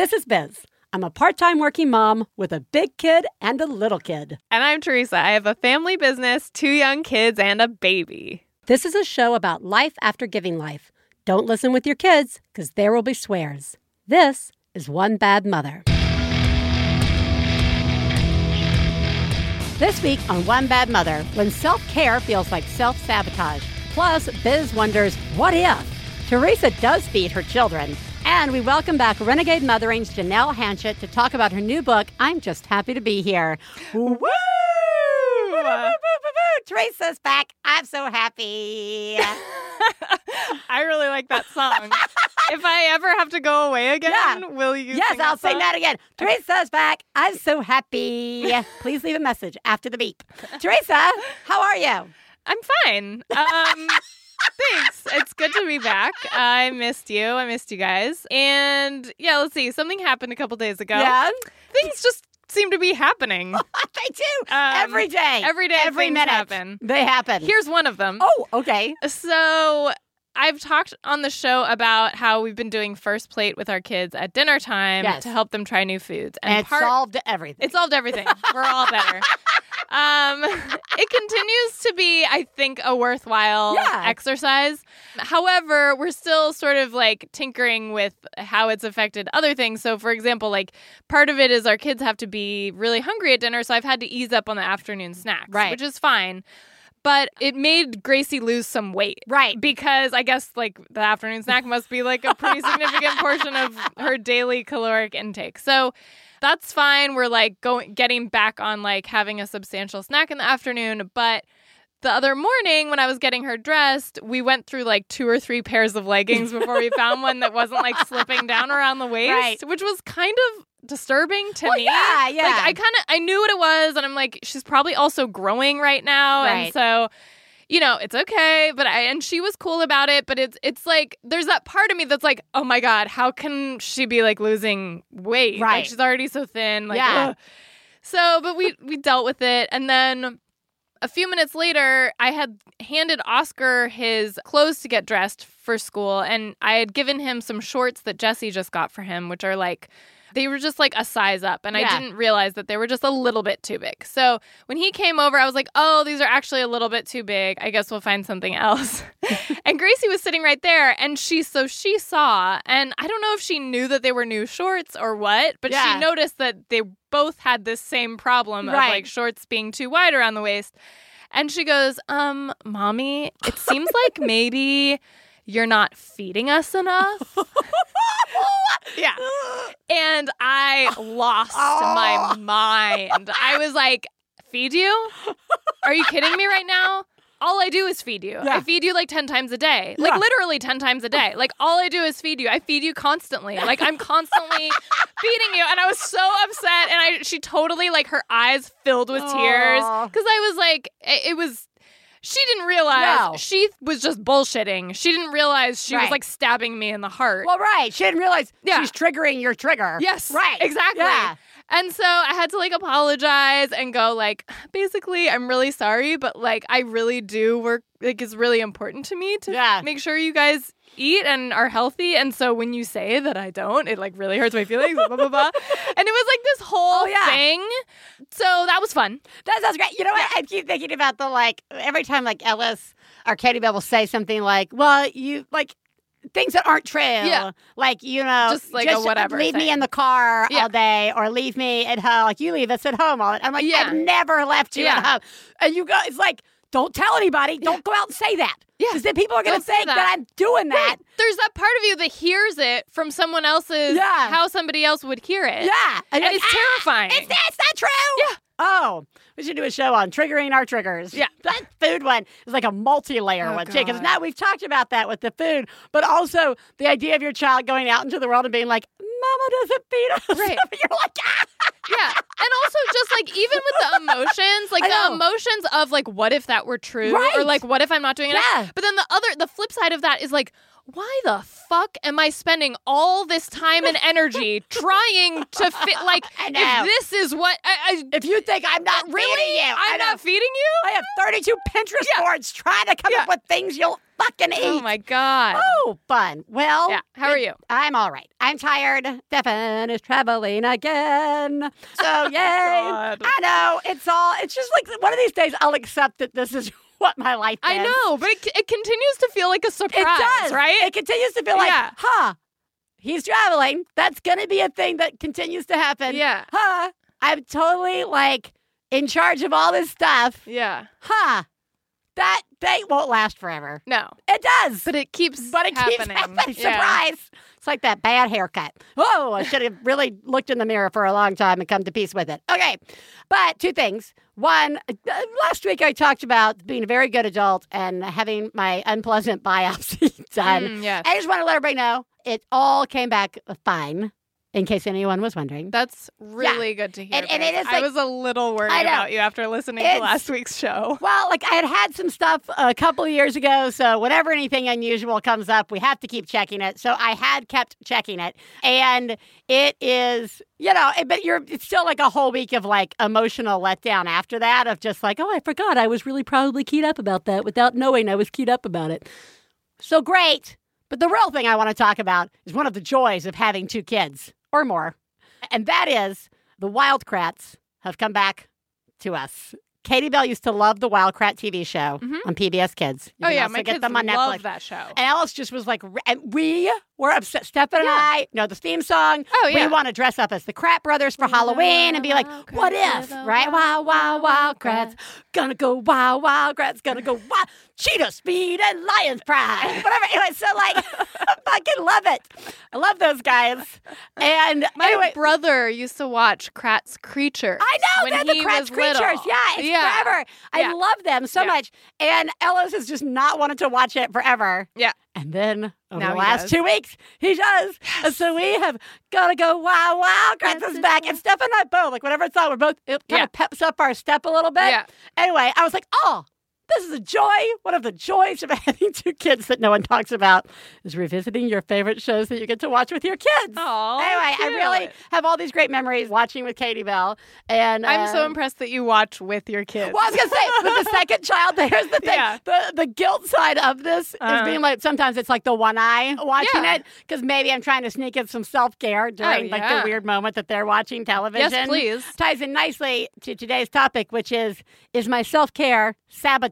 This is Biz. I'm a part time working mom with a big kid and a little kid. And I'm Theresa. I have a family business, two young kids, and a baby. This is a show about life after giving life. Don't listen with your kids, because there will be swears. This is One Bad Mother. This week on One Bad Mother, when self care feels like self sabotage. Plus, Biz wonders, what if? Theresa does feed her children. And we welcome back Renegade Mothering's Janelle Hanchett to talk about her new book, I'm Just Happy to Be Here. Woo! Theresa's back. I'm so happy. I really like that song. if I ever have to go away again, Yeah. will you? yes, sing I'll that sing that again. Theresa's back. I'm so happy. Please leave a message after the beep. Theresa, how are you? I'm fine. Um, thanks. It's good to be back. I missed you. I missed you guys. And yeah, let's see. Something happened a couple days ago. Yeah, Things just seem to be happening. they do. Um, every day. every day Every minute. happen. They happen. Here's one of them. oh, okay. So I've talked on the show about how we've been doing first plate with our kids at dinner time Yes. to help them try new foods. And, it part- solved everything. it solved everything. We're all better. Um, it continues to be, I think, a worthwhile Yeah. exercise. However, we're still sort of like tinkering with how it's affected other things. So, for example, like part of it is our kids have to be really hungry at dinner, so I've had to ease up on the afternoon snacks, Right. which is fine. But it made Gracie lose some weight. right. Because I guess like the afternoon snack must be like a pretty significant portion of her daily caloric intake. So that's fine. We're like going getting back on like having a substantial snack in the afternoon, but the other morning when I was getting her dressed, we went through like two or three pairs of leggings before we found one that wasn't like slipping down around the waist, Right. which was kind of disturbing to Well, me. yeah, yeah. Like I kind of I knew what it was and I'm like she's probably also growing right now Right. and so you know, it's okay, but I and she was cool about it, but it's it's like there's that part of me that's like, "Oh my god, how can she be like losing weight? Right. Like she's already so thin." Like Yeah. ugh. So, but we we dealt with it and then a few minutes later, I had handed Oscar his clothes to get dressed for school, and I had given him some shorts that Jesse just got for him, which are like, they were just like a size up, and Yeah. I didn't realize that they were just a little bit too big. So when he came over, I was like, oh, these are actually a little bit too big. I guess we'll find something else. and Gracie was sitting right there, and she, so she saw, and I don't know if she knew that they were new shorts or what, but Yeah. she noticed that they both had this same problem of like shorts being too wide around the waist. And she goes, um, mommy, it seems like maybe you're not feeding us enough. yeah. And I lost my oh. mind. I was like, feed you? Are you kidding me right now? All I do is feed you. Yeah. I feed you like 10 times a day. Like Yeah. literally 10 times a day. Like all I do is feed you. I feed you constantly. Like I'm constantly feeding you and I was so upset and I she totally like her eyes filled with tears cuz I was like it, it was she didn't realize No. she was just bullshitting. She didn't realize she Right. was like stabbing me in the heart. Well, right. She didn't realize Yeah. she's triggering your trigger. Yes. Right. Exactly. Yeah. And so I had to like apologize and go like basically I'm really sorry but like I really do work like it's really important to me to Yeah. make sure you guys eat and are healthy and so when you say that I don't it like really hurts my feelings blah blah blah and it was like this whole Oh, yeah. thing so that was fun That sounds great. You know what? I keep thinking about the like every time like Ellis or Katie Bell will say something like, "Well, you like." Things that aren't true, Yeah. like you know, Just like a whatever Leave me in the car Yeah. all day, or leave me at home. Like you leave us at home all. I'm like, Yeah. I've never left you at home, and you go. It's like, don't tell anybody. Don't go out and say that. Yeah. because then people are going to say think that. that. I'm doing that. Right. there's that part of you that hears it from someone else's Yeah. how somebody else would hear it Yeah, and you're it's "Ah, terrifying It's that's not true. Yeah. Oh, we should do a show on triggering our triggers. Yeah. That food one is like a multi-layer Oh, one too. Because now we've talked about that with the food, but also the idea of your child going out into the world and being like, "Mama doesn't feed us." Right. You're like, ah. Yeah. And also like even with the emotions, like the emotions of like what if that were true? Right. Or like what if I'm not doing it, Yeah. But then the other the flip side of that is like why the fuck am I spending all this time and energy trying to fit? Like, if this is what I, I If you think I'm not really, feeding you, I'm not feeding you. I have 32 Pinterest Yeah. boards trying to come Yeah. up with things you'll fucking oh eat. Oh my god. Oh, fun. Well, Yeah. How are you? I'm all right. I'm tired. Stefan is traveling again. So, oh yay. God. I know. It's all, it's just like one of these days I'll accept that this is what my life is. I know, but it, it continues to feel like a surprise, It does. right? It continues to feel like, Yeah. huh, he's traveling. That's going to be a thing that continues to happen. yeah. Huh. I'm totally like in charge of all this stuff. Yeah. Huh. That date won't last forever. No. It does. But it keeps But it happening. keeps happening. Yeah. Surprise. It's like that bad haircut. Oh, I should have really looked in the mirror for a long time and come to peace with it. Okay. But two things. One, uh, last week I talked about being a very good adult and having my unpleasant biopsy done. Mm, yes. I just want to let everybody know it all came back fine, in case anyone was wondering. That's really good to hear. And- and it is I was a little worried about you after listening It's- to last week's show. Well, like I had had some stuff a couple of years ago, so whenever anything unusual comes up, we have to keep checking it. So I had kept checking it, and it is, you know, but you're it's still like a whole week of like emotional letdown after that of just like, oh, I forgot I was really probably keyed up about that without knowing I was keyed up about it. So great, but the real thing I want to talk about is one of the joys of having two kids or more, and that is the Wild Kratts have come back to us. Katie Bell used to love the Wild Kratt TV show Mhm. on PBS Kids. You Oh yeah, my get kids them on love Netflix. that show. And Alice just was like, and we were upset. Stefan and I know the theme song. Oh yeah. We want to dress up as the Crap Brothers for Halloween and be like, what if, oh, right? Wow, wow, wild wild Kratts. Gonna go wild, wild Krats. Gonna go wild. Cheetah speed and lion's pride. Whatever. Anyway, so like, I fucking love it. I love those guys. And My anyway, brother used to watch Kratts' Creatures. I know they're the Kratts' creatures. little. Yeah, it's yeah. forever. I Yeah. love them so Yeah. much. And Ellis has just not wanted to watch it forever. Yeah. And then over Now the last does. two weeks, he does. And so we have got to go, wow, wow, is back. And Steph and I both, like, whatever it's on, we're both, it kind Yeah. of peps up our step a little bit. Yeah. Anyway, I was like, oh, this is a joy. One of the joys of having two kids that no one talks about is revisiting your favorite shows that you get to watch with your kids. Aw, anyway, I really have all these great memories watching with Katie Bell. And I'm so uh, impressed that you watch with your kids. well, I was gonna say with the second child, here's the thing: Yeah. the the guilt side of this Uh-huh. is being like sometimes it's like the one eye watching Yeah. it because maybe I'm trying to sneak in some self care during like yeah. the weird moment that they're watching television. Yes, please. Ties in nicely to today's topic, which is is my self care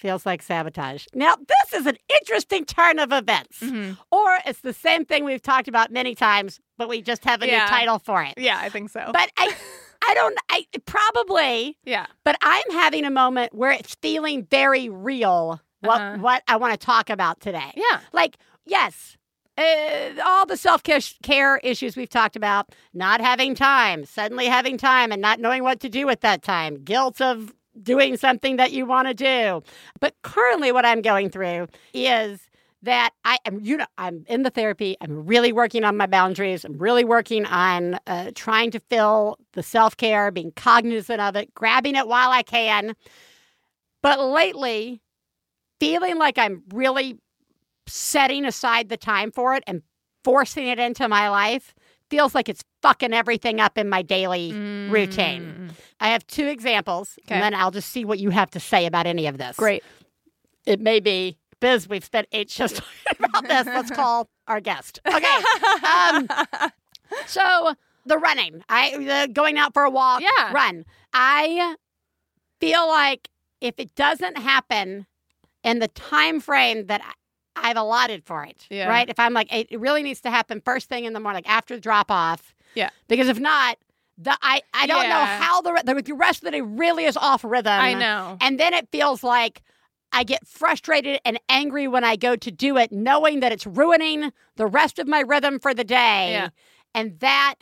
feels like sabotage. Now, this is an interesting turn of events. Mhm. Or it's the same thing we've talked about many times, but we just have a Yeah. new title for it. Yeah, I think so. But I I don't I probably, yeah. but I'm having a moment where it's feeling very real what Uh-huh. what I want to talk about today. Yeah. Like, yes, uh, all the self care issues we've talked about, not having time, suddenly having time and not knowing what to do with that time, guilt of doing something that you want to do. But currently, what I'm going through is that I am, you know, I'm in the therapy. I'm really working on my boundaries. I'm really working on uh, trying to fill the self care, being cognizant of it, grabbing it while I can. But lately, feeling like I'm really setting aside the time for it and forcing it into my life feels like it's fucking everything up in my daily routine. I have two examples, Okay. and then I'll just see what you have to say about any of this. Great. It may be, Biz, we've spent eight shows talking about this. Let's call our guest. Okay. Um, so the running, I the going out for a walk, Yeah. run. I feel like if it doesn't happen in the time frame that I- I've allotted for it, Yeah. right? If I'm like, it really needs to happen first thing in the morning, like after the drop off. Yeah. Because if not, the I I don't know how the the, the rest of the day really is off rhythm. I know. And then it feels like I get frustrated and angry when I go to do it, knowing that it's ruining the rest of my rhythm for the day. Yeah. And that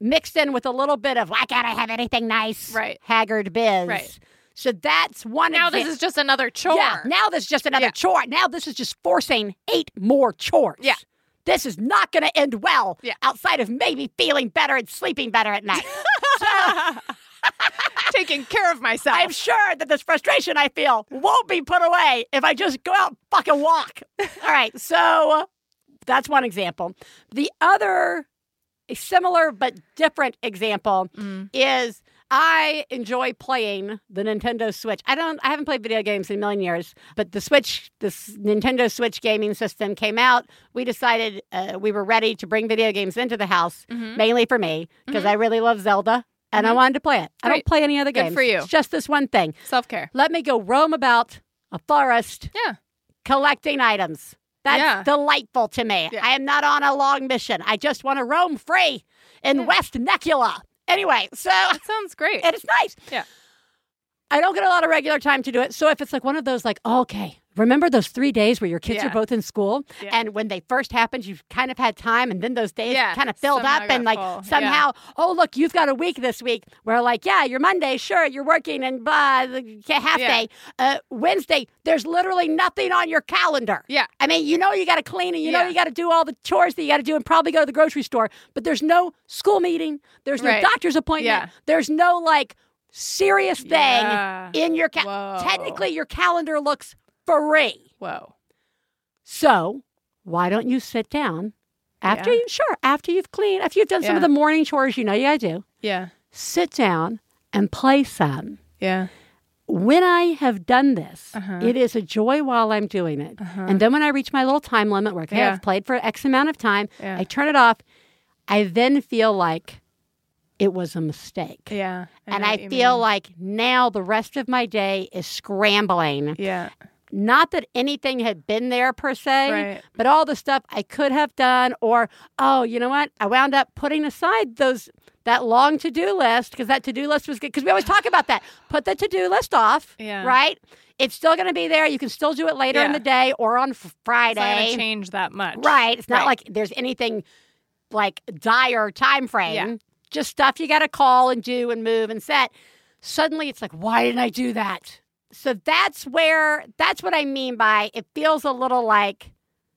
mixed in with a little bit of, why can't I have anything nice? Right. Haggard biz. Right. So that's one Now this is just another chore. Yeah, now this is just another Yeah. chore. Now this is just forcing eight more chores. Yeah. This is not going to end well Yeah. outside of maybe feeling better and sleeping better at night. Taking care of myself. I'm sure that this frustration I feel won't be put away if I just go out and fucking walk. All right, so that's one example. The other a similar but different example Mm. is I enjoy playing the Nintendo Switch. I don't I haven't played video games in a million years, but the Switch, this Nintendo Switch gaming system came out. We decided uh, we were ready to bring video games into the house, Mhm. mainly for me because I really love Zelda and I wanted to play it. I don't play any other Good games. for you. It's just this one thing. Self care. Let me go roam about a forest Yeah. collecting items. That's Yeah. delightful to me. Yeah. I am not on a long mission. I just want to roam free in Yeah. West Necluda. Anyway, so That sounds great. and it's nice. Yeah. I don't get a lot of regular time to do it. So if it's like one of those, like, oh, okay, remember those three days where your kids are both in school? Yeah. And when they first happened, you kind of had time, and then those days Yeah, kind of filled somehow up, and like full. Yeah. somehow, oh, look, you've got a week this week where, like, yeah, you're Monday, sure, you're working, and blah, the half Yeah. day. Uh, Wednesday, there's literally nothing on your calendar. Yeah. I mean, you know you got to clean and you know you got to do all the chores that you got to do and probably go to the grocery store, but there's no school meeting, there's no Right. doctor's appointment, Yeah. there's no like serious thing Yeah. in your calendar. Technically, your calendar looks free. Whoa. So why don't you sit down after Yeah. you sure after you've cleaned after you've done some of the morning chores you know you got to do, Yeah. sit down and play some. Yeah. When I have done this, Uh-huh. it is a joy while I'm doing it. Uh-huh. And then when I reach my little time limit where okay, Yeah. I've played for X amount of time, Yeah. I turn it off. I then feel like it was a mistake. Yeah. and I feel mean. like now the rest of my day is scrambling. Yeah. Not that anything had been there per se, Right. but all the stuff I could have done, or oh, you know what? I wound up putting aside those that long to do list because that to do list was good. Because we always talk about that. Put the to do list off, Yeah. right? It's still going to be there. You can still do it later in the day or on f- It's Friday. not going to change that much. Right. It's not Right. like there's anything like dire time frame. Yeah. Just stuff you got to call and do and move and set. Suddenly it's like, why didn't I do that? So that's where, that's what I mean by it feels a little like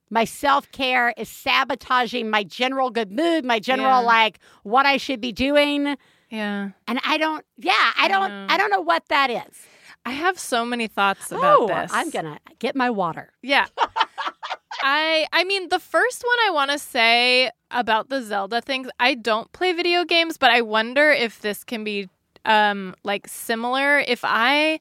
my self care is sabotaging my general good mood, my general Yeah. like what I should be doing. Yeah. And I don't, yeah, I I don't, know. I don't know what that is. I have so many thoughts about oh, this. I'm going to get my water. Yeah. I I mean the first one I want to say about the Zelda things, I don't play video games, but I wonder if this can be um like similar if I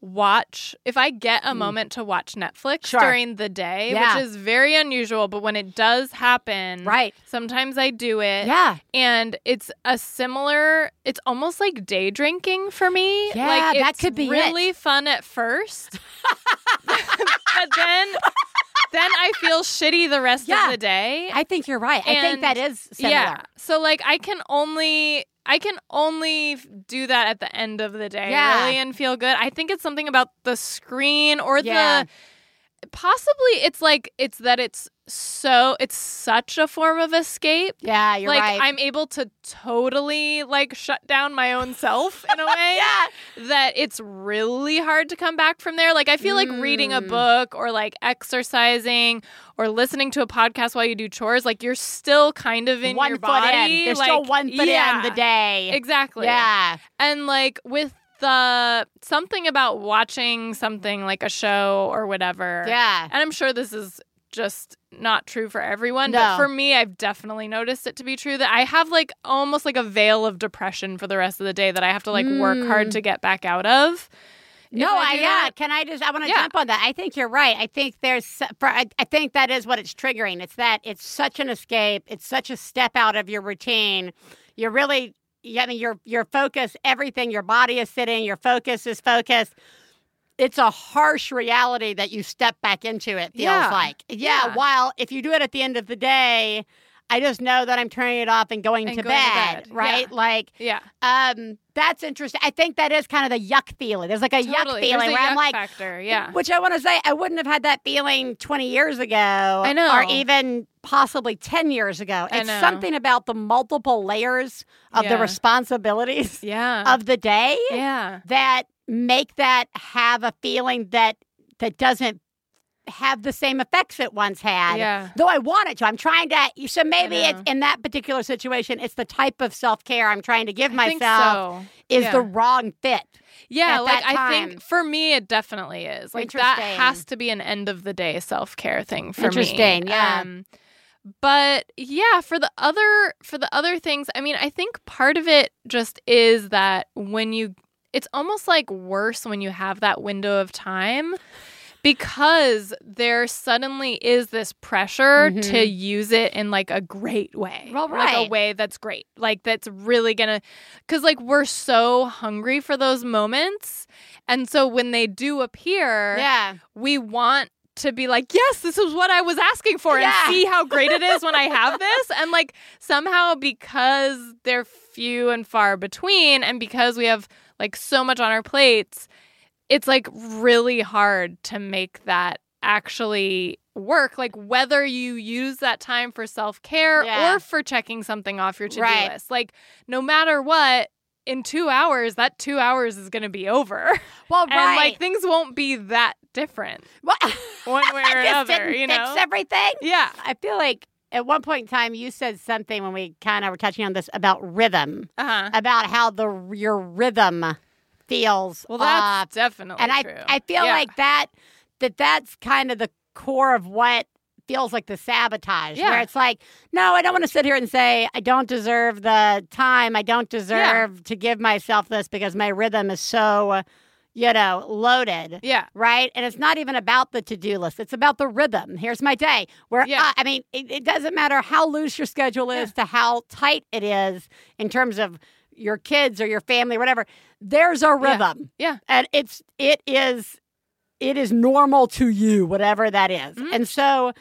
watch if I get a hmm. moment to watch Netflix. Sure. during the day, Yeah. which is very unusual, but when it does happen, Right. sometimes I do it. Yeah. And it's a similar it's almost like day drinking for me. Yeah, like that could be it. really fun at first. but then then I feel shitty the rest Yeah. of the day. I think you're right. I think that is similar. Yeah. So like I can only I can only do that at the end of the day Yeah. really and feel good. I think it's something about the screen or Yeah. the possibly it's like it's that it's so it's such a form of escape. Yeah, you're like right. I'm able to totally like shut down my own self in a way yeah. that it's really hard to come back from there. Like I feel like reading a Mm. book or like exercising or listening to a podcast while you do chores, like you're still kind of in one your foot body. in. There's like, still one foot yeah, in the day. Exactly. Yeah. And like with the something about watching something like a show or whatever. Yeah. And I'm sure this is just not true for everyone, No. but for me, I've definitely noticed it to be true that I have like almost like a veil of depression for the rest of the day that I have to like work Mm. hard to get back out of. No, I I, yeah. that. Can I just? I want to Yeah. jump on that. I think you're right. I think there's. For, I, I think that is what it's triggering. It's that it's such an escape. It's such a step out of your routine. You're really. I mean, your your focus, everything. Your body is sitting. Your focus is focused. It's a harsh reality that you step back into. It feels Yeah. like. Yeah, Yeah. While if you do it at the end of the day. I just know that I'm turning it off and going, And to, going to bed, bed, right? yeah. Like, Yeah. um, that's interesting. I think that is kind of the yuck feeling. There's like a yuck feeling There's where I'm like, factor. Yeah. which I want to say, I wouldn't have had that feeling 20 years ago. I know. Or even possibly 10 years ago. It's something about the multiple layers of the responsibilities Yeah. of the day yeah. that make that have a feeling that that doesn't have the same effects it once had. Yeah. Though I want it to. I'm trying to so maybe it's in that particular situation, it's the type of self care I'm trying to give I myself so. is Yeah. the wrong fit. Yeah, like I think for me it definitely is. Like that has to be an end of the day self care thing for Interesting, me. yeah. Um, but yeah, for the other for the other things, I mean, I think part of it just is that when you it's almost like worse when you have that window of time because there suddenly is this pressure Mhm. to use it in like a great way. Well, Like a way that's great. Like that's really gonna because like we're so hungry for those moments. And so when they do appear, Yeah. we want to be like, yes, this is what I was asking for Yeah. and see how great it is when I have this. And like somehow because they're few and far between and because we have like so much on our plates, it's like really hard to make that actually work. Like whether you use that time for self care Yeah. or for checking something off your to do Right. list. Like no matter what, in two hours, that two hours is going to be over. Well, And right. like things won't be that different well, one way or another, you fix everything. Yeah. I feel like at one point in time you said something when we kind of were touching on this about rhythm, Uh huh. about how the your rhythm feels Well, that's off. definitely and I true. I feel Yeah. like that that that's kind of the core of what feels like the sabotage Yeah. where it's like no I don't want to sit here and say I don't deserve the time I don't deserve to give myself this because my rhythm is so you know loaded yeah. right? And it's not even about the to do list. It's about the rhythm. Here's my day. Where, Yeah. uh, I mean, it, it doesn't matter how loose your schedule is to how tight it is in terms of your kids or your family or whatever. There's a rhythm. Yeah. And it's, it is, it is normal to you, whatever that is. Mhm. And so,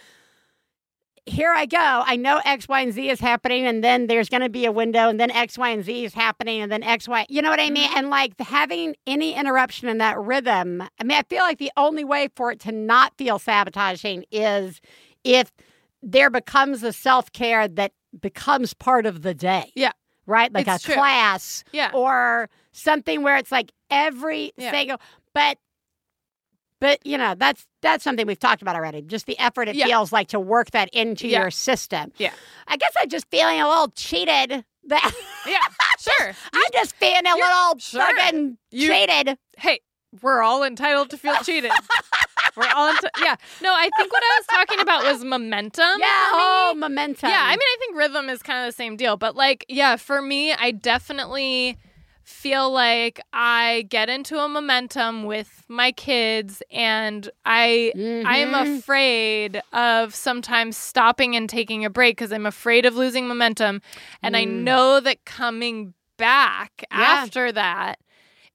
here I go. I know X, Y, and Z is happening, and then there's going to be a window, and then X, Y, and Z is happening, and then X, Y. You know what I mean? Mm-hmm. And like having any interruption in that rhythm. I mean, I feel like the only way for it to not feel sabotaging is if there becomes a self care that becomes part of the day. Yeah. Right? Like It's a true. class Yeah. or something where it's like every Yeah. single, but but you know that's that's something we've talked about already. Just the effort it Yeah. feels like to work that into Yeah. your system. Yeah. I guess I'm just feeling a little cheated. That Yeah. Sure. I'm just feeling a little sure. fucking You- cheated. hey, we're all entitled to feel cheated. we're all enti- yeah. No, I think what I was talking about was momentum. Yeah. Oh, momentum. Yeah, I mean, I think rhythm is kind of the same deal, but like, yeah, for me, I definitely feel like I get into a momentum with my kids, and I I am Mhm. afraid of sometimes stopping and taking a break because I'm afraid of losing momentum, and I Mm. know that coming back Yeah. after that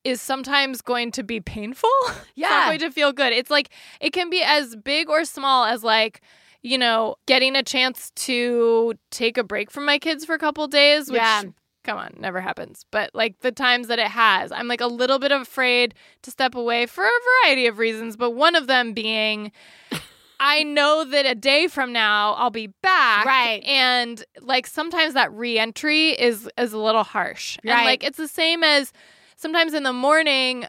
is sometimes going to be painful. It's not Yeah. going to feel good. It's like it can be as big or small as like, you know, getting a chance to take a break from my kids for a couple days, which Yeah. Come on, never happens. But like the times that it has, I'm like a little bit afraid to step away for a variety of reasons, but one of them being I know that a day from now I'll be back. Right. And like sometimes that reentry is is a little harsh. And Right. like it's the same as sometimes in the morning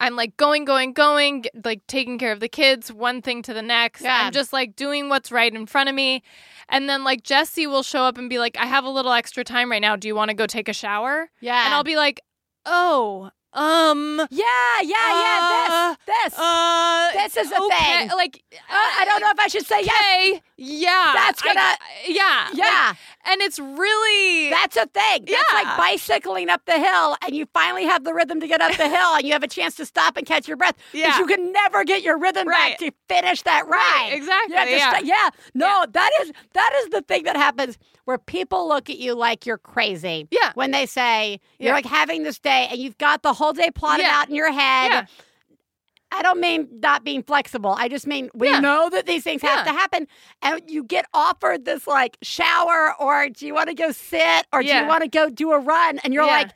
I'm like going, going, going, like taking care of the kids, one thing to the next. Yeah. I'm just like doing what's right in front of me. And then like Jesse will show up and be like, I have a little extra time right now. Do you want to go take a shower? Yeah. And I'll be like, oh, um, Yeah, yeah, yeah. This, this. uh, This is a okay. thing. Like, Uh, I don't know if I should say yes. Yeah, That's gonna- yeah, like, Yeah, and it's really that's a thing. Yeah. like bicycling up the hill, and you finally have the rhythm to get up the hill, and you have a chance to stop and catch your breath. Yeah. But you can never get your rhythm Right. back to finish that ride. Right, exactly, You have to yeah. sta- yeah. No, that is that is the thing that happens where people look at you like you're crazy. Yeah. When they say you're Yeah. like having this day and you've got the whole day plotted Yeah. out in your head. Yeah. I don't mean not being flexible. I just mean we Yeah. know that these things have to happen, and you get offered this like shower, or do you want to go sit, or do you want to go do a run, and you're Yeah. like,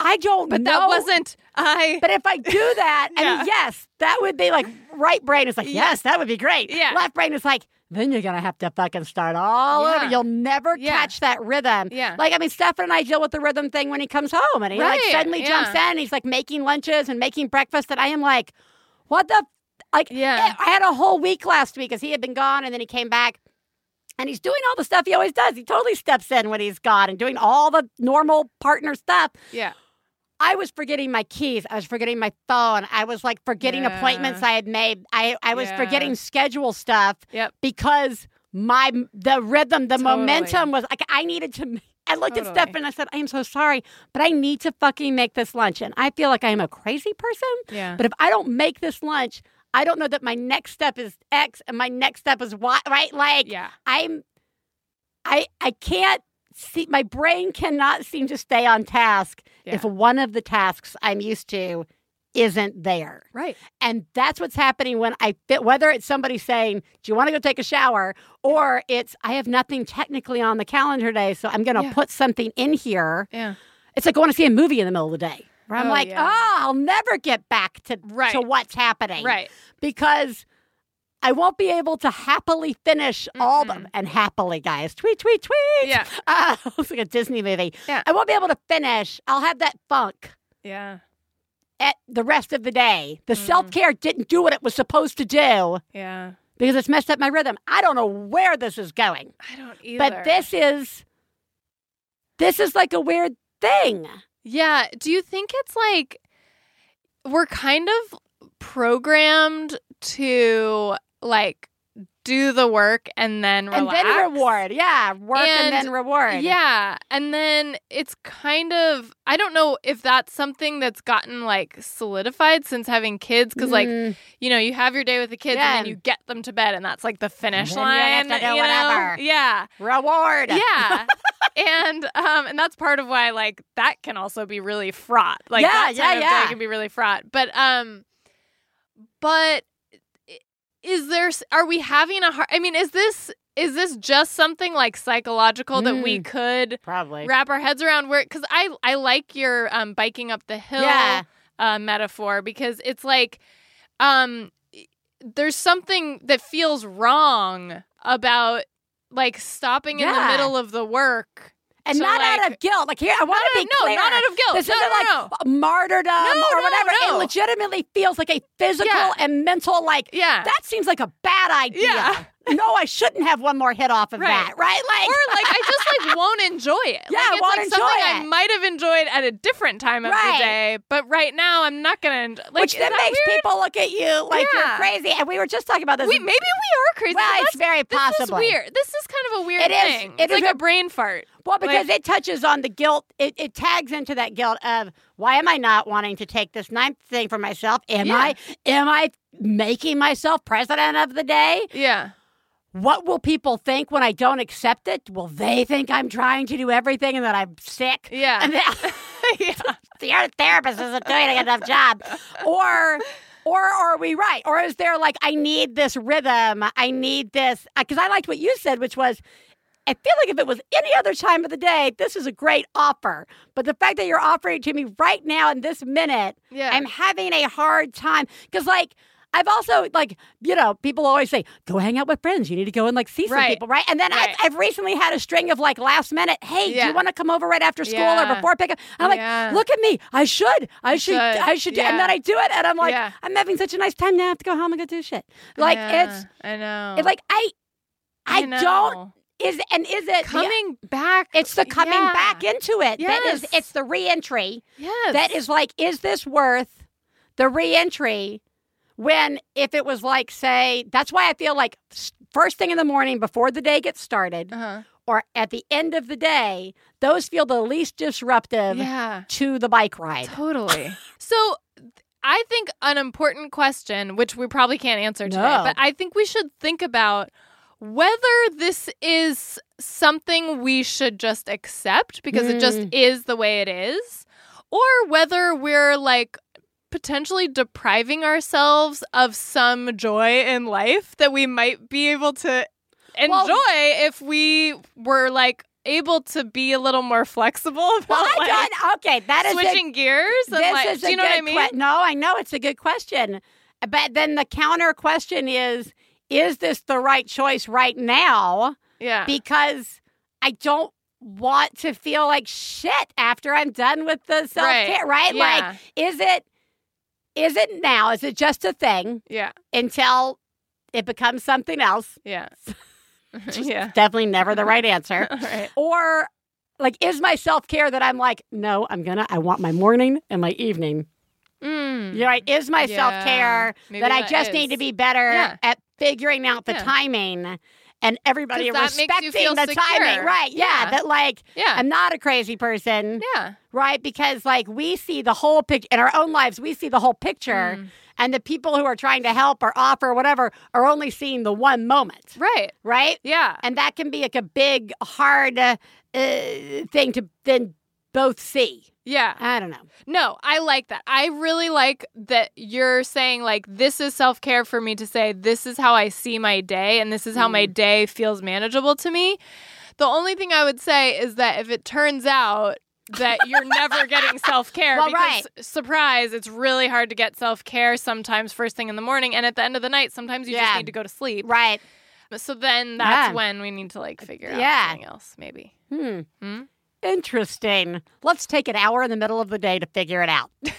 I don't But know. that wasn't I. But if I do that, I mean, yes, that would be like right brain is like, Yeah. yes, that would be great. Yeah. Left brain is like, then you're gonna have to fucking start all over. You'll never Yeah. catch that rhythm. Yeah. Like I mean, Stefan and I deal with the rhythm thing when he comes home, and he like Right, suddenly jumps in. And he's like making lunches and making breakfast, and I am like, what the. Like, eh, Yeah. I had a whole week last week because he had been gone and then he came back and he's doing all the stuff he always does. He totally steps in when he's gone and doing all the normal partner stuff. yeah. I was forgetting my keys. I was forgetting my phone. I was like forgetting Yeah. appointments I had made. I, I was Yeah. forgetting schedule stuff Yep. because my the rhythm, the Totally. momentum was like I needed to. I looked at Totally. Steph and I said, I am so sorry, but I need to fucking make this lunch. And I feel like I am a crazy person. Yeah. But if I don't make this lunch, I don't know that my next step is X and my next step is Y, right? Like, yeah. I'm, I, I can't see, my brain cannot seem to stay on task Yeah. if one of the tasks I'm used to isn't there. Right. And that's what's happening when I fit, whether it's somebody saying, Do you want to go take a shower? Or it's, I have nothing technically on the calendar today, so I'm going to Yeah. put something in here. Yeah. It's like going to see a movie in the middle of the day. Where I'm Oh, like, yeah. oh, I'll never get back to, Right. to what's happening. Right. Because I won't be able to happily finish all the, Mm-mm. and happily, guys, tweet, tweet, tweet. Yeah. Uh, it's like a Disney movie. Yeah. I won't be able to finish. I'll have that funk Yeah. At the rest of the day. The Mm. self care didn't do what it was supposed to do Yeah. because it's messed up my rhythm. I don't know where this is going, I don't either. but this is this is like a weird thing. Yeah. Do you think it's like we're kind of programmed to like do the work and then relax? And then reward. Yeah, work and, And- then reward. Yeah. And then it's kind of, I don't know if that's something that's gotten like solidified since having kids. Cause like, Mm, you know, you have your day with the kids Yeah. and then you get them to bed and that's like the finish you line. you know? whatever. Yeah. reward. Yeah. and um and that's part of why like that can also be really fraught. Like Yeah, that yeah, of yeah. day can be really fraught. But um but is there are we having a hard I mean is this is this just something like psychological that we Mm. could Probably. wrap our heads around where cuz I I like your um biking up the hill Yeah. uh, metaphor because it's like um there's something that feels wrong about like stopping in the middle of the work and So, not out of guilt. Like here, I want to be no, clear. not out of guilt. This No, isn't no, like no. martyrdom or whatever. It legitimately feels like a physical Yeah. and mental. Like yeah that seems like a bad idea. Yeah. No, I shouldn't have one more hit off of Right. that. Right? Like, or like I just like won't enjoy it. Yeah, like, it's won't like enjoy something I might have enjoyed at a different time of Right. the day, but right now I'm not gonna enjoy. Like, which then that makes weird? people look at you like you're crazy. And we were just talking about this. We, maybe we are crazy. well, it's very this possible. is weird. This is kind of a weird It is- thing. it it's is like a- a brain fart. Well, because Like- it touches on the guilt. It, it tags into that guilt of why am I not wanting to take this ninth thing for myself? Am Yeah. I am I making myself president of the day? Yeah. What will people think when I don't accept it? Will they think I'm trying to do everything and that I'm sick? Yeah. And that yeah. the therapist isn't doing a good enough job. Or or are we right? Or is there like I need this rhythm? I need this uh, because I liked what you said, which was I feel like if it was any other time of the day, this is a great offer. But the fact that you're offering it to me right now in this minute, Yeah. I'm having a hard time because like. I've also like you know people always say go hang out with friends. You need to go and like see some Right. people, right? And then Right. I've, I've recently had a string of like last minute. Hey, do you want to come over right after school Yeah. or before pickup? I'm Yeah. like, look at me. I should. I should. should. I should. do And then I do it, and I'm like, Yeah. I'm having such a nice time now. I have to go home and go do shit. Like Yeah, it's, I know. it's like I, I, know. don't. Is and is it the- coming back. it's the coming yeah. back into it. That is. Yes. It's the reentry. Yes. That is like, is this worth the reentry? When if it was like, say, that's why I feel like first thing in the morning before the day gets started, Uh-huh. or at the end of the day, those feel the least disruptive Yeah. to the bike ride. Totally. so I think an important question, which we probably can't answer today, No. but I think we should think about whether this is something we should just accept because it just Mm. is the way it is, or whether we're like potentially depriving ourselves of some joy in life that we might be able to enjoy Well- if we were like able to be a little more flexible about Well, like. Okay, that is a switching gears. And this like, is do a you know good what I mean? que- no, I know it's a good question. But then the counter question is is this the right choice right now? yeah. Because I don't want to feel like shit after I'm done with the self care, right? Like Yeah. is it is it now? Is it just a thing yeah. until it becomes something else? Yeah. yeah. Definitely never the right answer. Right. Or like is my self-care that I'm like, no, I'm going to I want my morning and my evening. Mm. You're right. Is my Yeah, self care that I just need to be better Yeah. at figuring out the Yeah. timing and everybody that makes you respecting the timing. Right. Yeah, Yeah. That like Yeah. I'm not a crazy person. yeah. Right. Because like we see the whole picture in our own lives, we see the whole picture. Mm. And the people who are trying to help or offer or whatever are only seeing the one moment. Right. Right. Yeah. And that can be like a big, hard uh, uh, thing to then both see. Yeah. I don't know. No, I like that. I really like that you're saying, like, this is self care for me to say, this is how I see my day, and this is how Mm. my day feels manageable to me. The only thing I would say is that if it turns out that you're never getting self care, Well, because surprise, it's really hard to get self care sometimes first thing in the morning, and at the end of the night, sometimes you Yeah. just need to go to sleep. Right. So then that's Yeah. when we need to like figure out Yeah. something else, maybe. Hmm. Hmm? Interesting. Let's take an hour in the middle of the day to figure it out.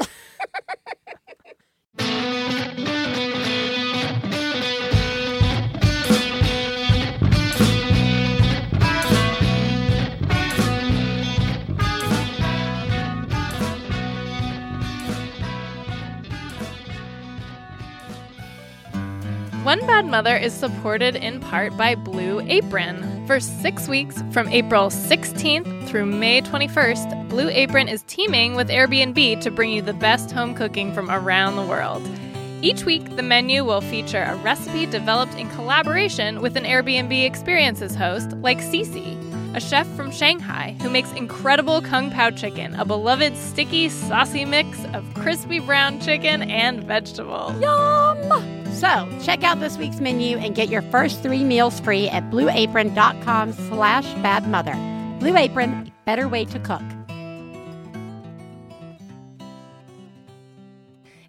One Bad Mother is supported in part by Blue Apron. For six weeks, from April 16th through May 21st, Blue Apron is teaming with Airbnb to bring you the best home cooking from around the world. Each week, the menu will feature a recipe developed in collaboration with an Airbnb experiences host like Cece, a chef from Shanghai who makes incredible Kung Pao chicken, a beloved sticky, saucy mix of crispy brown chicken and vegetables. Yum! So, check out this week's menu and get your first three meals free at blueapron.com slash badmother. Blue Apron, better way to cook.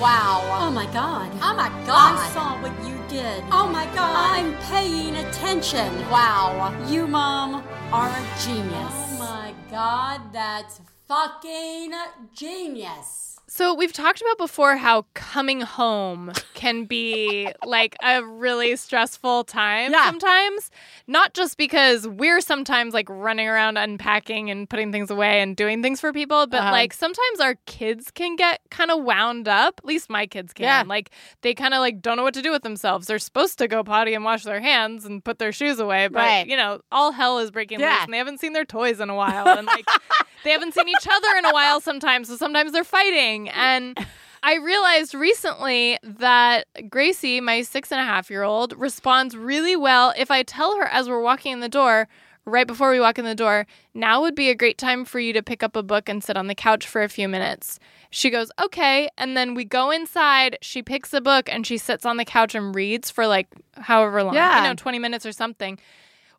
Wow. Oh my god. Oh my God. I saw what you did. Oh my god. I'm paying attention. Wow. You, Mom, are a genius. Oh my god, that's fucking genius. So, we've talked about before how coming home can be like a really stressful time Yeah. sometimes. Not just because we're sometimes like running around unpacking and putting things away and doing things for people, but Uh-huh. like sometimes our kids can get kind of wound up. At least my kids can. Yeah. Like they kind of like don't know what to do with themselves. They're supposed to go potty and wash their hands and put their shoes away, but Right. you know, all hell is breaking Yeah. loose and they haven't seen their toys in a while. And like they haven't seen each other in a while sometimes. So sometimes they're fighting. And I realized recently that Gracie, my six and a half year old, responds really well if I tell her as we're walking in the door, right before we walk in the door, now would be a great time for you to pick up a book and sit on the couch for a few minutes. She goes, okay. And then we go inside, she picks a book and she sits on the couch and reads for like however long, Yeah. you know, 20 minutes or something.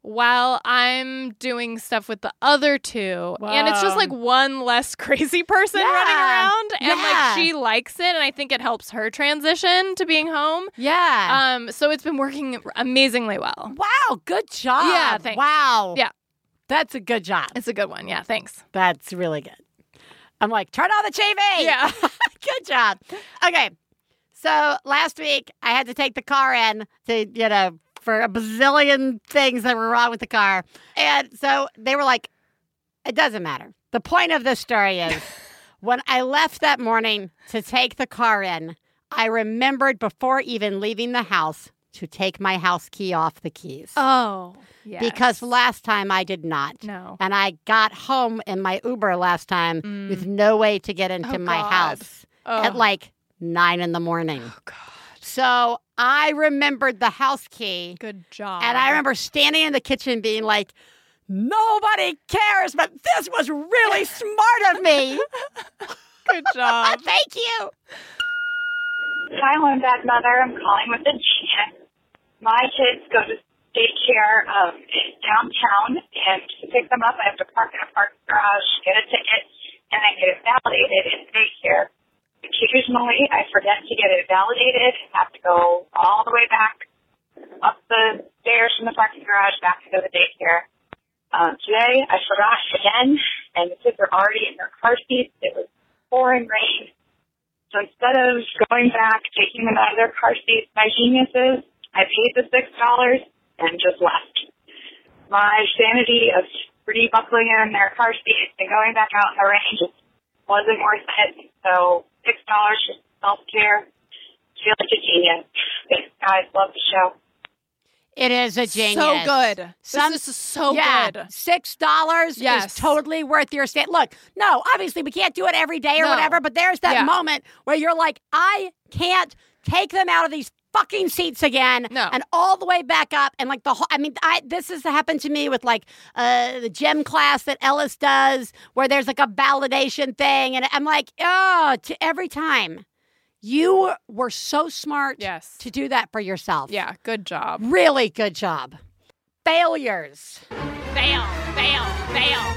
While I'm doing stuff with the other two. And it's just like one less crazy person running around. And Yeah. like she likes it. And I think it helps her transition to being home. Yeah. Um, so it's been working amazingly well. wow. Good job. Yeah, thanks. Wow. Yeah. That's a good job. It's a good one. Yeah, thanks. That's really good. I'm like, turn on the TV. Yeah. good job. Okay. So last week I had to take the car in to, you know, for a bazillion things that were wrong with the car. And so they were like, it doesn't matter. The point of this story is when I left that morning to take the car in, I remembered before even leaving the house to take my house key off the keys. Oh, yes. Because last time I did not. no. And I got home in my Uber last time Mm. with no way to get into Oh, my God. house Oh. at like nine in the morning. Oh, God. So I remembered the house key. Good job. And I remember standing in the kitchen being like, nobody cares, but this was really smart of me. Good job. Thank you. Hi, I'm back mother. I'm calling with a genius. My kids go to daycare um, downtown, and to pick them up, I have to park in a parking garage, get a ticket, and then get it validated in daycare. Occasionally, I forget to get it validated, have to go all the way back up the stairs from the parking garage back to go to daycare. Um, today, I forgot again, and the kids are already in their car seats. It was pouring rain. So instead of going back, taking them out of their car seats, my genius is I paid the six dollars and just left. My sanity of rebuckling in their car seats and going back out in the rain just wasn't worth it. So six dollars for self care. Feel like a genius. Thanks guys, love the show. It is a genius. So good. Some- this is so yeah, good. Six dollars Yes. is totally worth your stay. Look, no, obviously we can't do it every day or No. whatever, but there's that Yeah. moment where you're like, I can't take them out of these fucking seats again No. and all the way back up and like the whole I mean I this has happened to me with like uh the gym class that Ellis does where there's like a validation thing and I'm like oh to every time you were so smart Yes. to do that for yourself Yeah, good job. really good job failures Fail, fail, fail,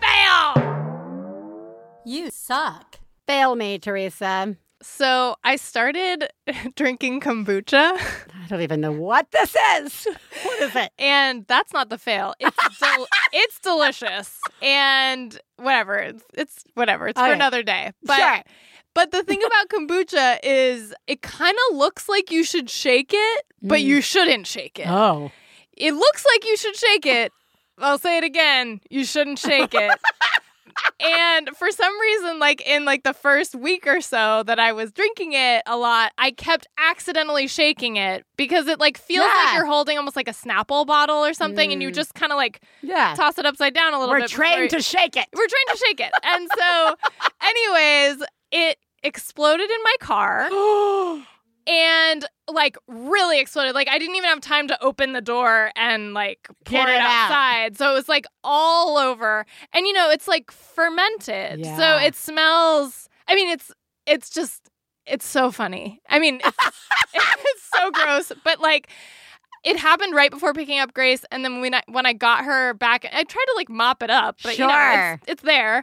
fail. You suck. fail me Theresa So I started drinking kombucha, I don't even know what this is what is it and that's not the fail. It's del- it's delicious, and whatever. It's, it's whatever. It's for Okay. another day. But Sure. but the thing about kombucha is it kind of looks like you should shake it, but Mm. you shouldn't shake it. oh It looks like you should shake it. I'll say it again. You shouldn't shake it. And for some reason like in like the first week or so that I was drinking it a lot, I kept accidentally shaking it because it like feels Yeah. like you're holding almost like a Snapple bottle or something and you Mm. just kind of like yeah toss it upside down a little we're bit. trained before- to shake it we're trained to shake it. And so anyways, it exploded in my car and like really exploded. Like I didn't even have time to open the door and like pour Get it, it out. outside. So it was like all over. And you know, it's like fermented. So it smells I mean it's it's just it's so funny. I mean it's, it's so gross, but like it happened right before picking up Grace, and then when I when I got her back, I tried to like mop it up, but you know Sure. it's, it's there.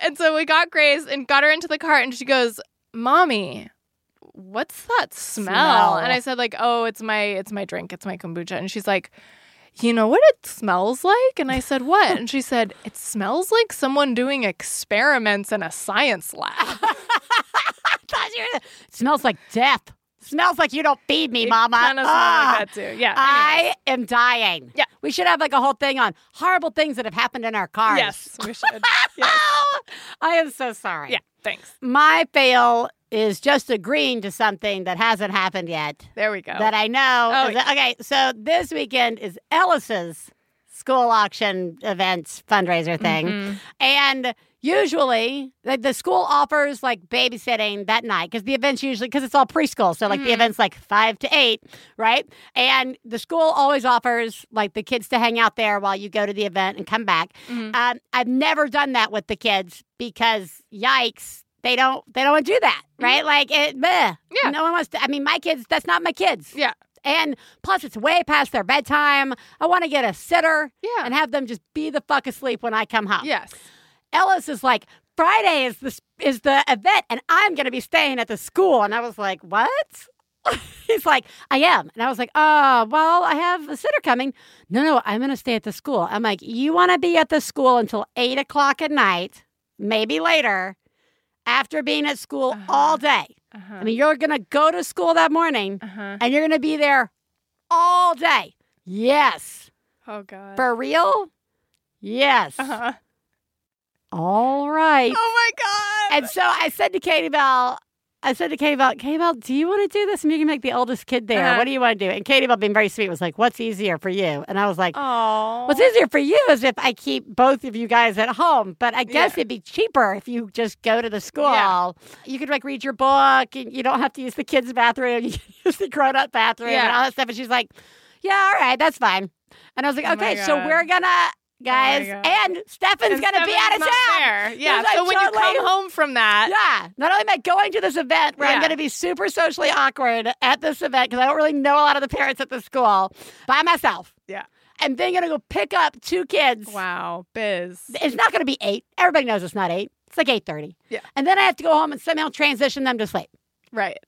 And so we got Grace and got her into the cart, and she goes, "Mommy, what's that smell? Smell. And I said like, "Oh, it's my it's my drink. It's my kombucha." And she's like, "You know what it smells like?" And I said, "What?" and she said, "It smells like someone doing experiments in a science lab." Thought you were- it smells like death smells like you don't feed me It mama kind of Ah, like that too. Yeah. anyways. I am dying. Yeah. We should have like a whole thing on horrible things that have happened in our cars. Yes, we should. Yes. I am so sorry. Yeah. Thanks. My fail is just agreeing to something that hasn't happened yet There we go. that I know. Oh, is- okay, so this weekend is Ellis's school auction events fundraiser thing. Mhm. And usually the, the school offers like babysitting that night because the event's usually because it's all preschool. So like the Mhm. event's like five to eight, right? And the school always offers like the kids to hang out there while you go to the event and come back. Mhm. Um, I've never done that with the kids because yikes. They don't. They don't want to do that, right? Like, it, bleh. Yeah. No one wants to. I mean, my kids. That's not my kids. Yeah. And plus, it's way past their bedtime. I want to get a sitter Yeah. and have them just be the fuck asleep when I come home. yes. Ellis is like, Friday is the is the event, and I'm going to be staying at the school. And I was like, what? He's like, I am. And I was like, oh, well, I have a sitter coming. No, no, I'm going to stay at the school. I'm like, you want to be at the school until eight o'clock at night, maybe later, after being at school Uh-huh. all day. Uh-huh. I mean, you're going to go to school that morning uh-huh. and you're going to be there all day. Yes. Oh god. For real? Yes. uh-huh. All right. Oh my god. And so I said to Katie Bell, I said to Katie Bell, Katie Bell, do you want to do this? And you can make the oldest kid there. Uh-huh. What do you want to do? And Katie Bell, being very sweet, was like, what's easier for you? And I was like, Oh. What's easier for you is if I keep both of you guys at home, but I guess Yeah. it'd be cheaper if you just go to the school. Yeah. You could like read your book and you don't have to use the kids' bathroom. You can use the grown up bathroom and all that stuff. And she's like, Yeah, all right, that's fine. And I was like, Oh Okay, so we're gonna Oh guys God. and Stefan's gonna be out of town. there. Yeah. So when you come home from that, yeah. Not only am I going to this event where I'm going to be super socially awkward at this event because I don't really know a lot of the parents at the school by myself. Yeah. And then going to go pick up two kids. wow, Biz. It's not going to be eight. Everybody knows it's not eight. It's like eight thirty. Yeah. And then I have to go home and somehow transition them to sleep, Right.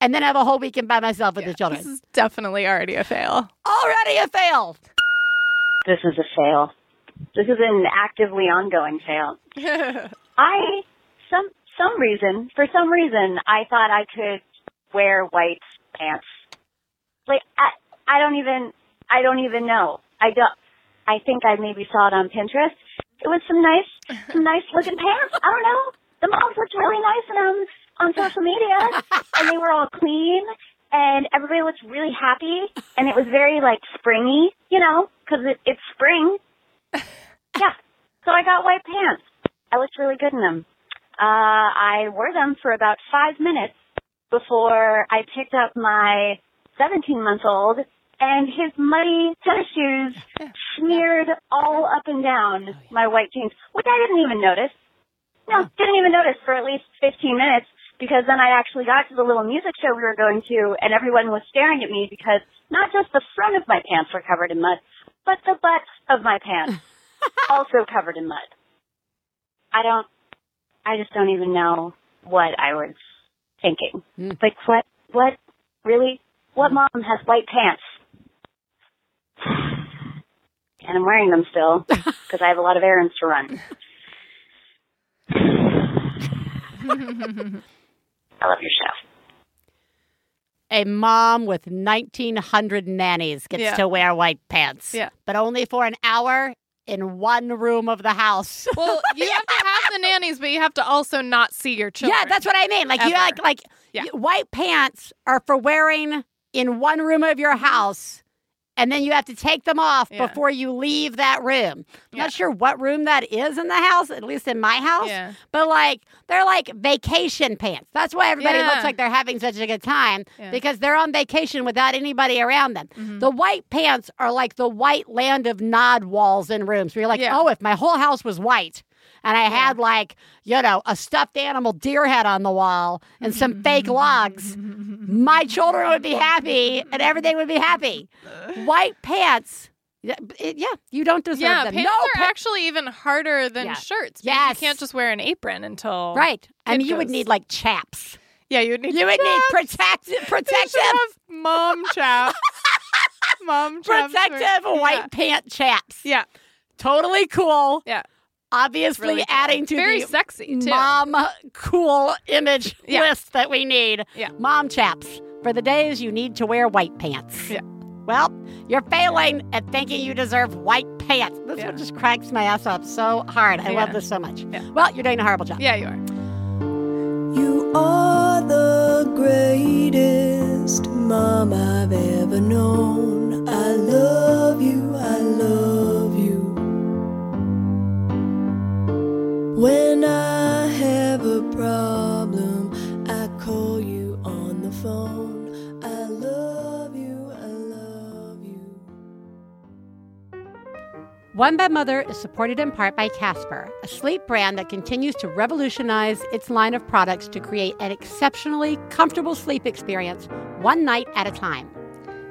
and then have a whole weekend by myself with Yeah, the children. This is definitely already a fail. Already a fail. This is a fail. This is an actively ongoing fail. I some some reason for some reason I thought I could wear white pants. Like I I don't even I don't even know. I don't. I think I maybe saw it on Pinterest. It was some nice some nice looking pants. I don't know. The moms looked really nice and on on social media, and they were all clean. And everybody looked really happy, and it was very like springy, you know, because it, it's spring. Yeah. So I got white pants. I looked really good in them. Uh, I wore them for about five minutes before I picked up my 17 month old and his muddy tennis shoes smeared all up and down my white jeans, which I didn't even notice. No, didn't even notice for at least 15 minutes because then I actually got to the little music show we were going to and everyone was staring at me because not just the front of my pants were covered in mud, but the butt of my pants also covered in mud. I don't, I just don't even know what I was thinking. Hmm. Like what, what, really? What mom has white pants? And I'm wearing them still because I have a lot of errands to run. I love your show. A mom with 1,900 nannies gets Yeah. to wear white pants. Yeah. But only for an hour in one room of the house. Well, you have to have the nannies, but you have to also not see your children. Yeah, that's what I mean. Like you like like Yeah. white pants are for wearing in one room of your mm-hmm. house. And then you have to take them off Yeah. before you leave that room. I'm Yeah. not sure what room that is in the house, at least in my house. Yeah. But like they're like vacation pants. That's why everybody looks like they're having such a good time because they're on vacation without anybody around them. Mhm. The white pants are like the white land of nod walls in rooms where you're like, oh, if my whole house was white and I had like, you know, a stuffed animal deer head on the wall and some fake logs, my children would be happy and everything would be happy. White pants. Yeah, you don't deserve Yeah, them. pants no, are pa- actually even harder than Yeah. shirts. Yes. You can't just wear an apron until. right. I mean, you would need like chaps. Yeah, you would need You would need chaps. protect, They protective, mom chaps. mom chaps. protective white pant chaps. Yeah. Totally cool. Yeah. Obviously, Really cool. adding to Very the sexy too. mom cool image Yeah. list that we need. Yeah. Mom chaps for the days you need to wear white pants. Yeah. Well, you're failing at thinking you deserve white pants. This Yeah. one just cracks my ass up so hard. I love this so much. Yeah. Well, you're doing a horrible job. Yeah, you are. You are the greatest mom I've ever known. I love you, I love When I have a problem, I call you on the phone. I love you, I love you. One Bad Mother is supported in part by Casper, a sleep brand that continues to revolutionize its line of products to create an exceptionally comfortable sleep experience one night at a time.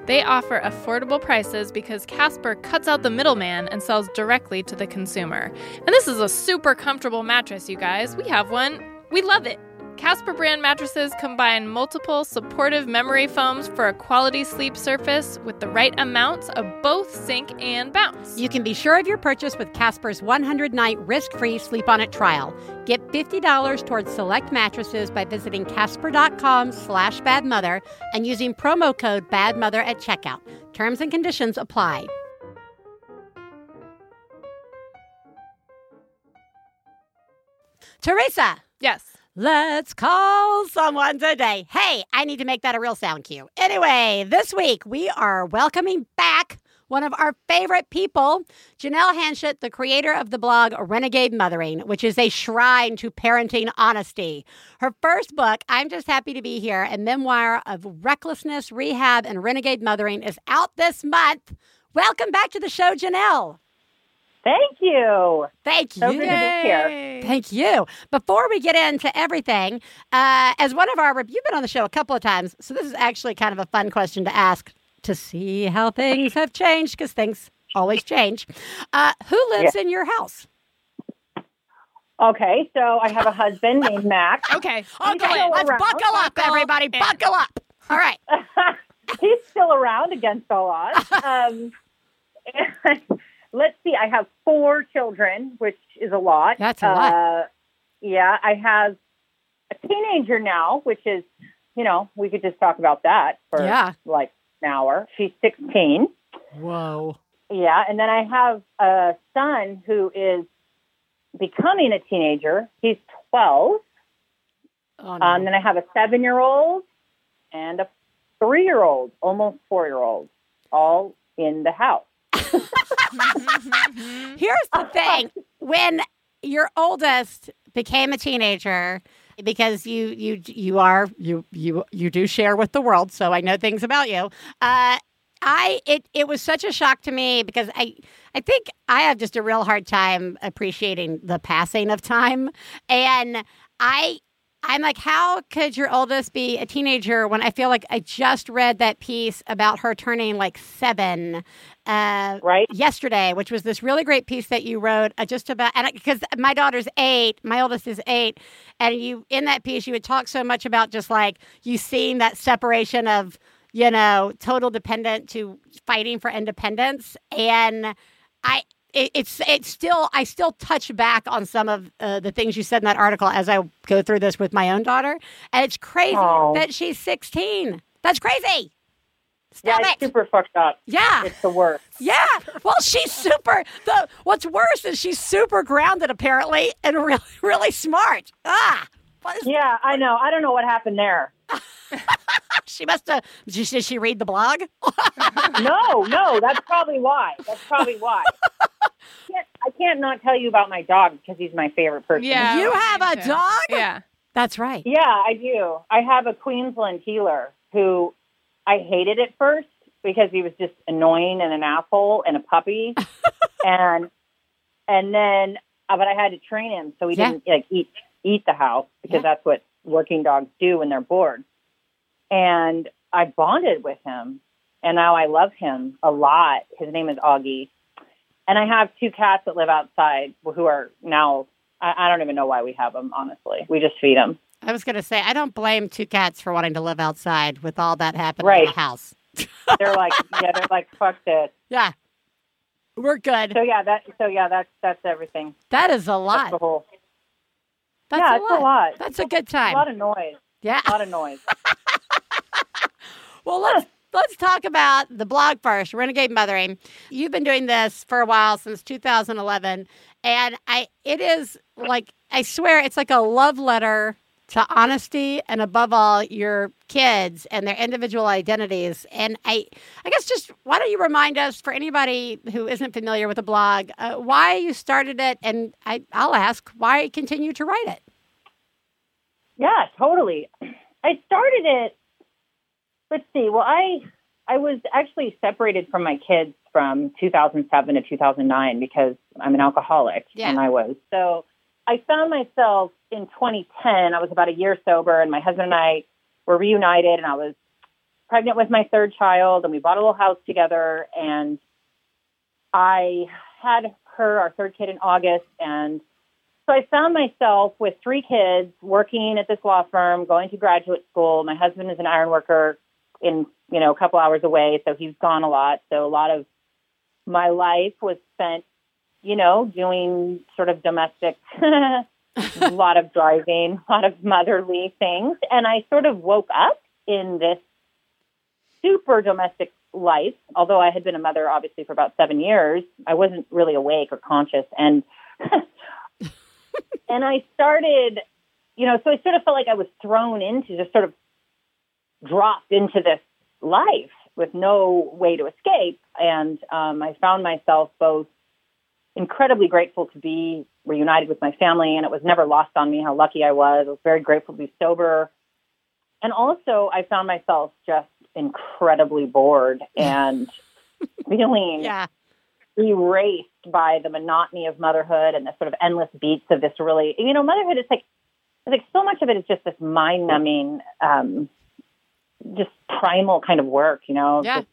They offer affordable prices because Casper cuts out the middleman and sells directly to the consumer. And this is a super comfortable mattress, you guys. We have one. We love it. Casper brand mattresses combine multiple supportive memory foams for a quality sleep surface with the right amounts of both sink and bounce. You can be sure of your purchase with Casper's 100 night risk free sleep on it trial. Get $50 towards select mattresses by visiting casper.com slash badmother and using promo code badmother at checkout. Terms and conditions apply. Theresa, yes. Let's call someone today. Hey, I need to make that a real sound cue. Anyway, this week we are welcoming back one of our favorite people, Janelle Hanchett, the creator of the blog Renegade Mothering, which is a shrine to parenting honesty. Her first book, I'm Just Happy to Be Here, a memoir of recklessness, rehab, and renegade mothering, is out this month. Welcome back to the show, Janelle. Thank you. Thank So you. good to be here. Thank you. Before we get into everything, uh, as one of our, you've been on the show a couple of times, so this is actually kind of a fun question to ask to see how things have changed because things always change. Uh, who lives in your house? Okay, so I have a husband named Max. Okay. Okay, still let's around. buckle up, Buckle everybody. in. Buckle up. All right. He's still around against all odds. Um, let's see. I have four children, which is a lot. That's a lot. Uh, yeah, I have a teenager now, which is, you know, we could just talk about that for Yeah. like an hour. She's 16. Whoa. Yeah, and then I have a son who is becoming a teenager. He's 12. Oh, no. Um, then I have a seven year old and a three year old, almost four year old, all in the house. Here's the thing: when your oldest became a teenager, because you you you are you you you do share with the world, so I know things about you. Uh, I it it was such a shock to me because I I think I have just a real hard time appreciating the passing of time, and I I'm like, how could your oldest be a teenager when I feel like I just read that piece about her turning like seven, uh, Right? yesterday, which was this really great piece that you wrote uh, just about, and because my daughter's eight, my oldest is eight, and you in that piece you would talk so much about just like you seeing that separation of you know total dependent to fighting for independence, and I. It, it's it's still I still touch back on some of uh, the things you said in that article as I go through this with my own daughter, and it's crazy Aw. that she's sixteen. That's crazy. Yeah, Stop it's it. super fucked up. Yeah. It's the worst. Yeah. Well, she's super. The what's worse is she's super grounded apparently and really really smart. Ah. Yeah, I know. I don't know what happened there. She must have. She, did she read the blog? No, no, that's probably why. That's probably why. Can't, I can't not tell you about my dog because he's my favorite person. Yeah. You have a dog? Yeah. That's right. Yeah, I do. I have a Queensland heeler who I hated at first because he was just annoying and an asshole and a puppy, and and then uh, but I had to train him so he Yeah. didn't like eat eat the house because Yeah. that's what working dogs do when they're bored. And I bonded with him, and now I love him a lot. His name is Augie, and I have two cats that live outside who are now. I, I don't even know why we have them. Honestly, we just feed them. I was going to say I don't blame two cats for wanting to live outside with all that happening in the house. they're like, yeah, they're like, fuck this. Yeah. We're good. So yeah, that, so yeah, that's that's everything. That is a That's lot. the whole. That's yeah, a it's lot. a lot. That's a good time. A lot of noise. yeah. A lot of noise. Well, let's let's talk about the blog first, Renegade Mothering. You've been doing this for a while since 2011, and I it is like I swear it's like a love letter to honesty and above all your kids and their individual identities. And I I guess just why don't you remind us for anybody who isn't familiar with the blog uh, why you started it, and I I'll ask why continue to write it. Yeah, totally. I started it. Let's see. Well, I I was actually separated from my kids from 2007 to 2009 because I'm an alcoholic, Yeah. and I was so. I found myself in 2010. I was about a year sober, and my husband and I were reunited, and I was pregnant with my third child, and we bought a little house together, and I had her, our third kid, in August, and so I found myself with three kids working at this law firm, going to graduate school. My husband is an iron worker in, you know, a couple hours away, so he's gone a lot. So a lot of my life was spent, you know, doing sort of domestic, a lot of driving, a lot of motherly things. And I sort of woke up in this super domestic life. Although I had been a mother obviously for about seven years, I wasn't really awake or conscious. And and I started you know, so I sort of felt like I was thrown into just sort of dropped into this life with no way to escape. And um, I found myself both incredibly grateful to be reunited with my family, and it was never lost on me how lucky I was. I was very grateful to be sober. And also, I found myself just incredibly bored and feeling Yeah. erased by the monotony of motherhood and the sort of endless beats of this really, you know, motherhood is like, it's like so much of it is just this mind numbing, um, just primal kind of work, you know, Yeah. just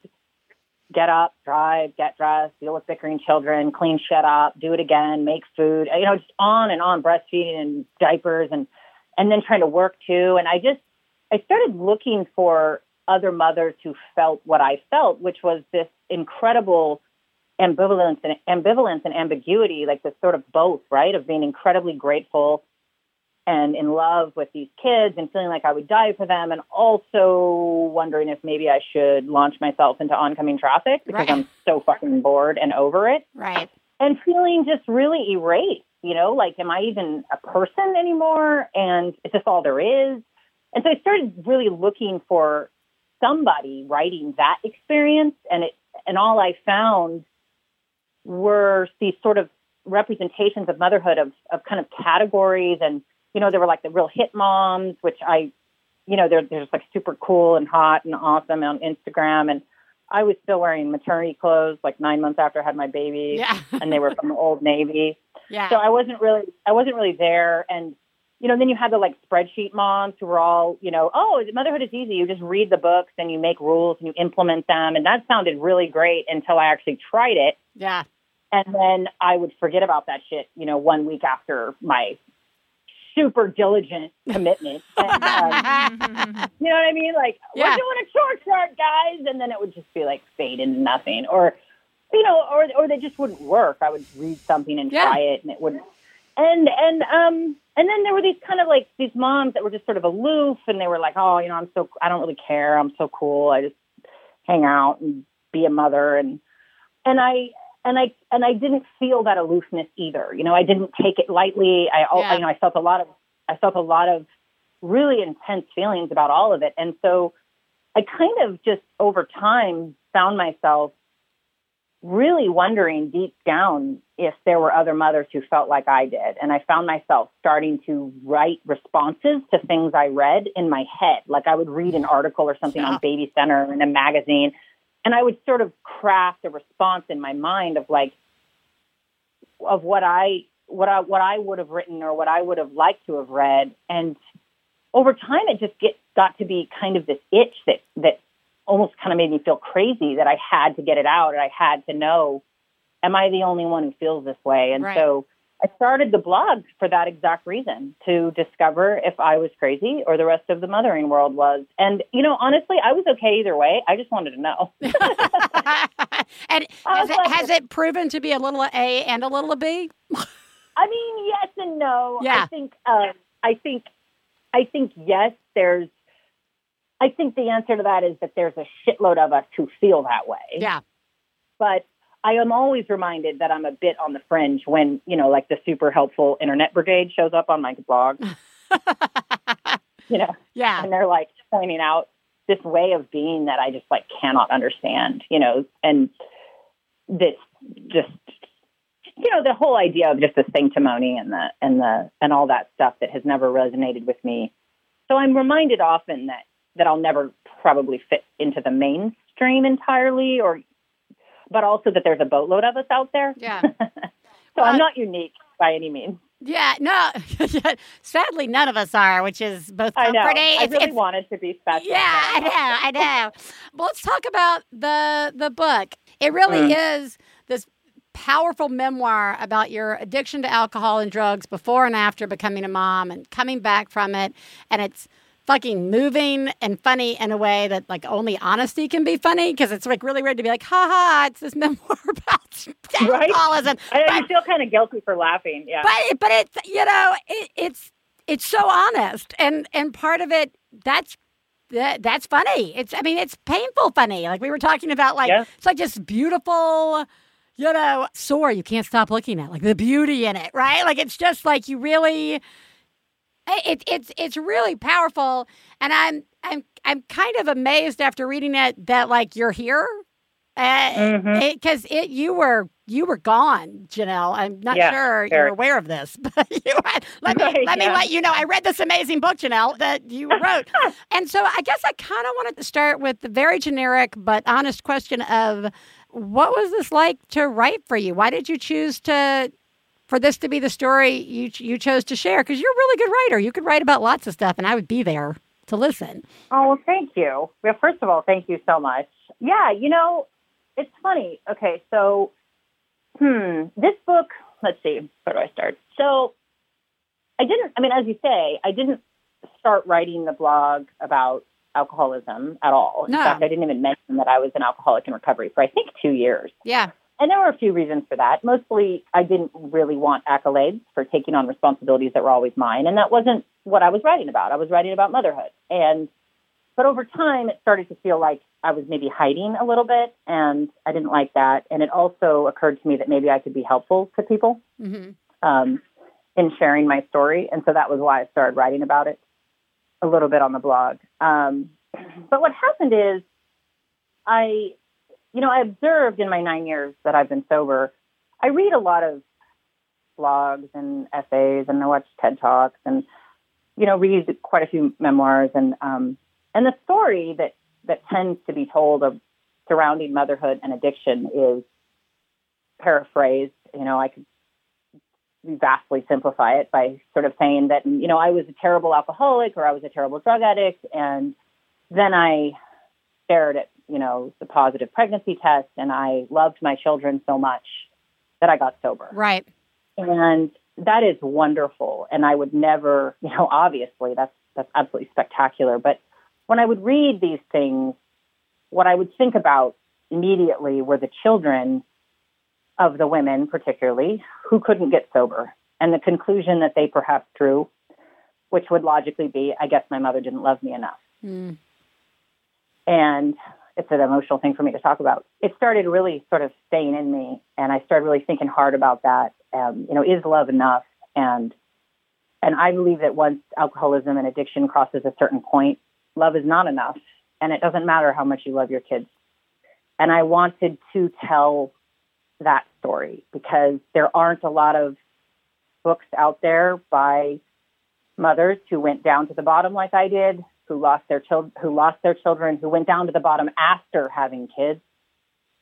get up, drive, get dressed, deal with bickering children, clean shit up, do it again, make food, you know, just on and on, breastfeeding and diapers and, and then trying to work too. And I just, I started looking for other mothers who felt what I felt, which was this incredible ambivalence and ambivalence and ambiguity, like this sort of both, right? Of being incredibly grateful and in love with these kids and feeling like I would die for them, and also wondering if maybe I should launch myself into oncoming traffic because Right. I'm so fucking bored and over it Right. and feeling just really erased, you know, like, am I even a person anymore? And is this all there is? And so I started really looking for somebody writing that experience. And it, and all I found were these sort of representations of motherhood of, of kind of categories. And, you know, there were like the real hit moms, which I, you know, they're, they're just like super cool and hot and awesome on Instagram. And I was still wearing maternity clothes like nine months after I had my baby Yeah. and they were from the old Navy. yeah. So I wasn't really, I wasn't really there. And, you know, then you had the like spreadsheet moms who were all, you know, oh, motherhood is easy. You just read the books and you make rules and you implement them. And that sounded really great until I actually tried it. yeah. And then I would forget about that shit, you know, one week after my super diligent commitment. And, um, you know what I mean? Like, Yeah. we're doing a short chart, guys. And then it would just be like fade into nothing. Or, you know, or, or they just wouldn't work. I would read something and Yeah. try it and it wouldn't. And, and, um, and then there were these kind of like these moms that were just sort of aloof and they were like, oh, you know, I'm so, I don't really care. I'm so cool. I just hang out and be a mother. And, and I, and I, and I didn't feel that aloofness either. You know, I didn't take it lightly. I, Yeah. you know, I felt a lot of, I felt a lot of really intense feelings about all of it. And so I kind of just over time found myself really wondering deep down if there were other mothers who felt like I did. And I found myself starting to write responses to things I read in my head. Like I would read an article or something Yeah. on Baby Center in a magazine, and I would sort of craft a response in my mind of like, of what I what I what I would have written or what I would have liked to have read, and over time it just get got to be kind of this itch that that almost kind of made me feel crazy that I had to get it out and I had to know, am I the only one who feels this way? And Right. so I started the blog for that exact reason to discover if I was crazy or the rest of the mothering world was. And you know, honestly, I was okay either way. I just wanted to know. and has it, has it proven to be a little A and a little B? I mean, yes and no. Yeah. I think um, I think I think yes, there's I think the answer to that is that there's a shitload of us who feel that way. Yeah. But I am always reminded that I'm a bit on the fringe when, you know, like the super helpful internet brigade shows up on my blog, you know, Yeah. and they're like pointing out this way of being that I just like cannot understand, you know, and this just you know the whole idea of just the sanctimony and the and the and all that stuff that has never resonated with me. So I'm reminded often that that I'll never probably fit into the mainstream entirely, or but also that there's a boatload of us out there. Yeah. so Well, I'm not unique by any means. Yeah. No. Sadly, none of us are, which is both I know. comforting. I It's- really it's- wanted to be special. Yeah, I know, I know. Well, let's talk about the the book. It really Mm. is this powerful memoir about your addiction to alcohol and drugs before and after becoming a mom and coming back from it. And it's fucking moving and funny in a way that like only honesty can be funny because it's like really weird to be like, ha ha, it's this memoir about Right? alcoholism. I, But- I feel kind of guilty for laughing. Yeah. but but it's you know it, it's it's so honest and and part of it that's that, that's funny it's i mean it's painful funny like we were talking about like Yeah. it's like just beautiful you know sore you can't stop looking at like the beauty in it right like it's just like you really It, it's it's really powerful, and I'm I'm I'm kind of amazed after reading it that like you're here, because uh, Mhm. it, 'cause it you were you were gone, Janelle. I'm not Yeah, sure you're aware of this, but you let me Right, let me let you know. I read this amazing book, Janelle, that you wrote, and so I guess I kind of wanted to start with the very generic but honest question of what was this like to write for you? Why did you choose to for this to be the story you you chose to share? Because you're a really good writer. You could write about lots of stuff, and I would be there to listen. Oh, well, thank you. Well, first of all, thank you so much. Yeah, you know, it's funny. Okay, so, hmm, this book, let's see, where do I start? So, I didn't, I mean, as you say, I didn't start writing the blog about alcoholism at all. In No. fact, I didn't even mention that I was an alcoholic in recovery for, I think, two years. Yeah. And there were a few reasons for that. Mostly, I didn't really want accolades for taking on responsibilities that were always mine, and that wasn't what I was writing about. I was writing about motherhood, and but over time, it started to feel like I was maybe hiding a little bit, and I didn't like that. And it also occurred to me that maybe I could be helpful to people hmm um, in sharing my story, and so that was why I started writing about it a little bit on the blog. Um, but what happened is, I, you know, I observed in my nine years that I've been sober, I read a lot of blogs and essays, and I watch TED talks, and you know, read quite a few memoirs, and um, and the story that that tends to be told of surrounding motherhood and addiction is paraphrased. You know, I could vastly simplify it by sort of saying that, you know, I was a terrible alcoholic or I was a terrible drug addict. And then I stared at, you know, the positive pregnancy test and I loved my children so much that I got sober. Right. And that is wonderful. And I would never, you know, obviously that's, that's absolutely spectacular. But when I would read these things, what I would think about immediately were the children of the women, particularly, who couldn't get sober. And the conclusion that they perhaps drew, which would logically be, I guess my mother didn't love me enough. Mm. And it's an emotional thing for me to talk about. It started really sort of staying in me, and I started really thinking hard about that. Um, you know, is love enough? And and I believe that once alcoholism and addiction crosses a certain point, love is not enough, and it doesn't matter how much you love your kids. And I wanted to tell that story because there aren't a lot of books out there by mothers who went down to the bottom like I did, who lost their children, who lost their children, who went down to the bottom after having kids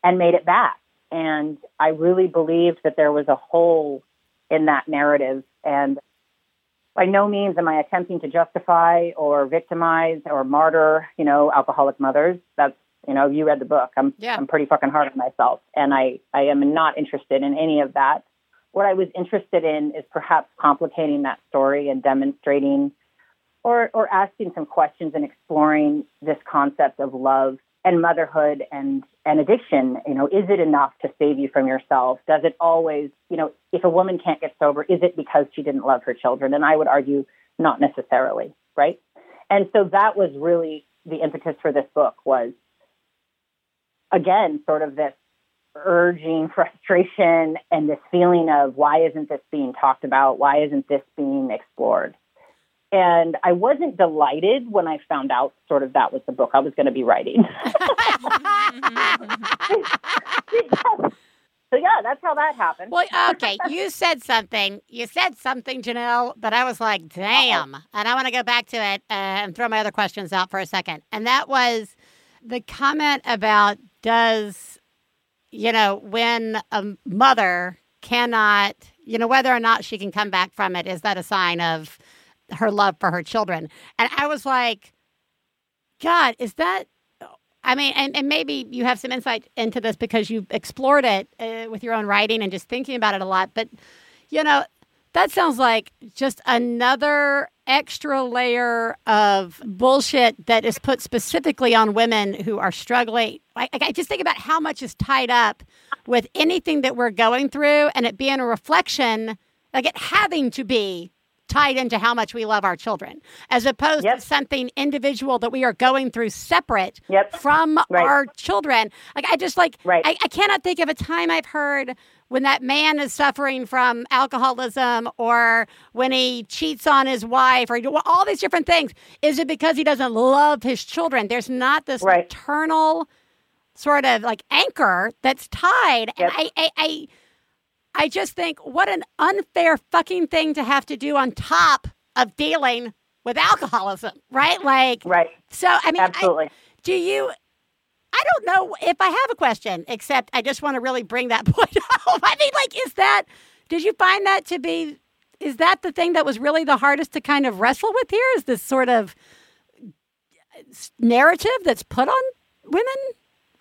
and made it back. And I really believed that there was a hole in that narrative. And by no means am I attempting to justify or victimize or martyr, you know, alcoholic mothers. That's you know, you read the book. I'm Yeah. I'm pretty fucking hard on myself, and I I am not interested in any of that. What I was interested in is perhaps complicating that story and demonstrating, or or asking some questions and exploring this concept of love and motherhood and and addiction. You know, is it enough to save you from yourself? Does it always, you know, if a woman can't get sober, is it because she didn't love her children? And I would argue not necessarily, right? And so that was really the impetus for this book was again, sort of this urging frustration and this feeling of why isn't this being talked about? Why isn't this being explored? And I wasn't delighted when I found out sort of that was the book I was going to be writing. so yeah, that's how that happened. Well, okay, you said something. You said something, Janelle, but I was like, damn. And I want to go back to it uh, and throw my other questions out for a second. And that was the comment about does, you know, when a mother cannot, you know, whether or not she can come back from it, is that a sign of her love for her children? And I was like, God, is that I mean, and, and maybe you have some insight into this because you've explored it uh, with your own writing and just thinking about it a lot. But, you know, that sounds like just another extra layer of bullshit that is put specifically on women who are struggling. I, I just think about how much is tied up with anything that we're going through and it being a reflection, like it having to be tied into how much we love our children, as opposed Yep. to something individual that we are going through separate Yep. from Right. our children. Like I just like Right. I, I cannot think of a time I've heard when that man is suffering from alcoholism or when he cheats on his wife or all these different things. Is it because he doesn't love his children? There's not this Right. eternal sort of like anchor that's tied. Yep. And I, I, I I just think what an unfair fucking thing to have to do on top of dealing with alcoholism, right? Like, Right. so I mean, I- Absolutely. do you? I don't know if I have a question, except I just want to really bring that point home. I mean, like, is that? Did you find that to be? Is that the thing that was really the hardest to kind of wrestle with here? Is this sort of uh, narrative that's put on women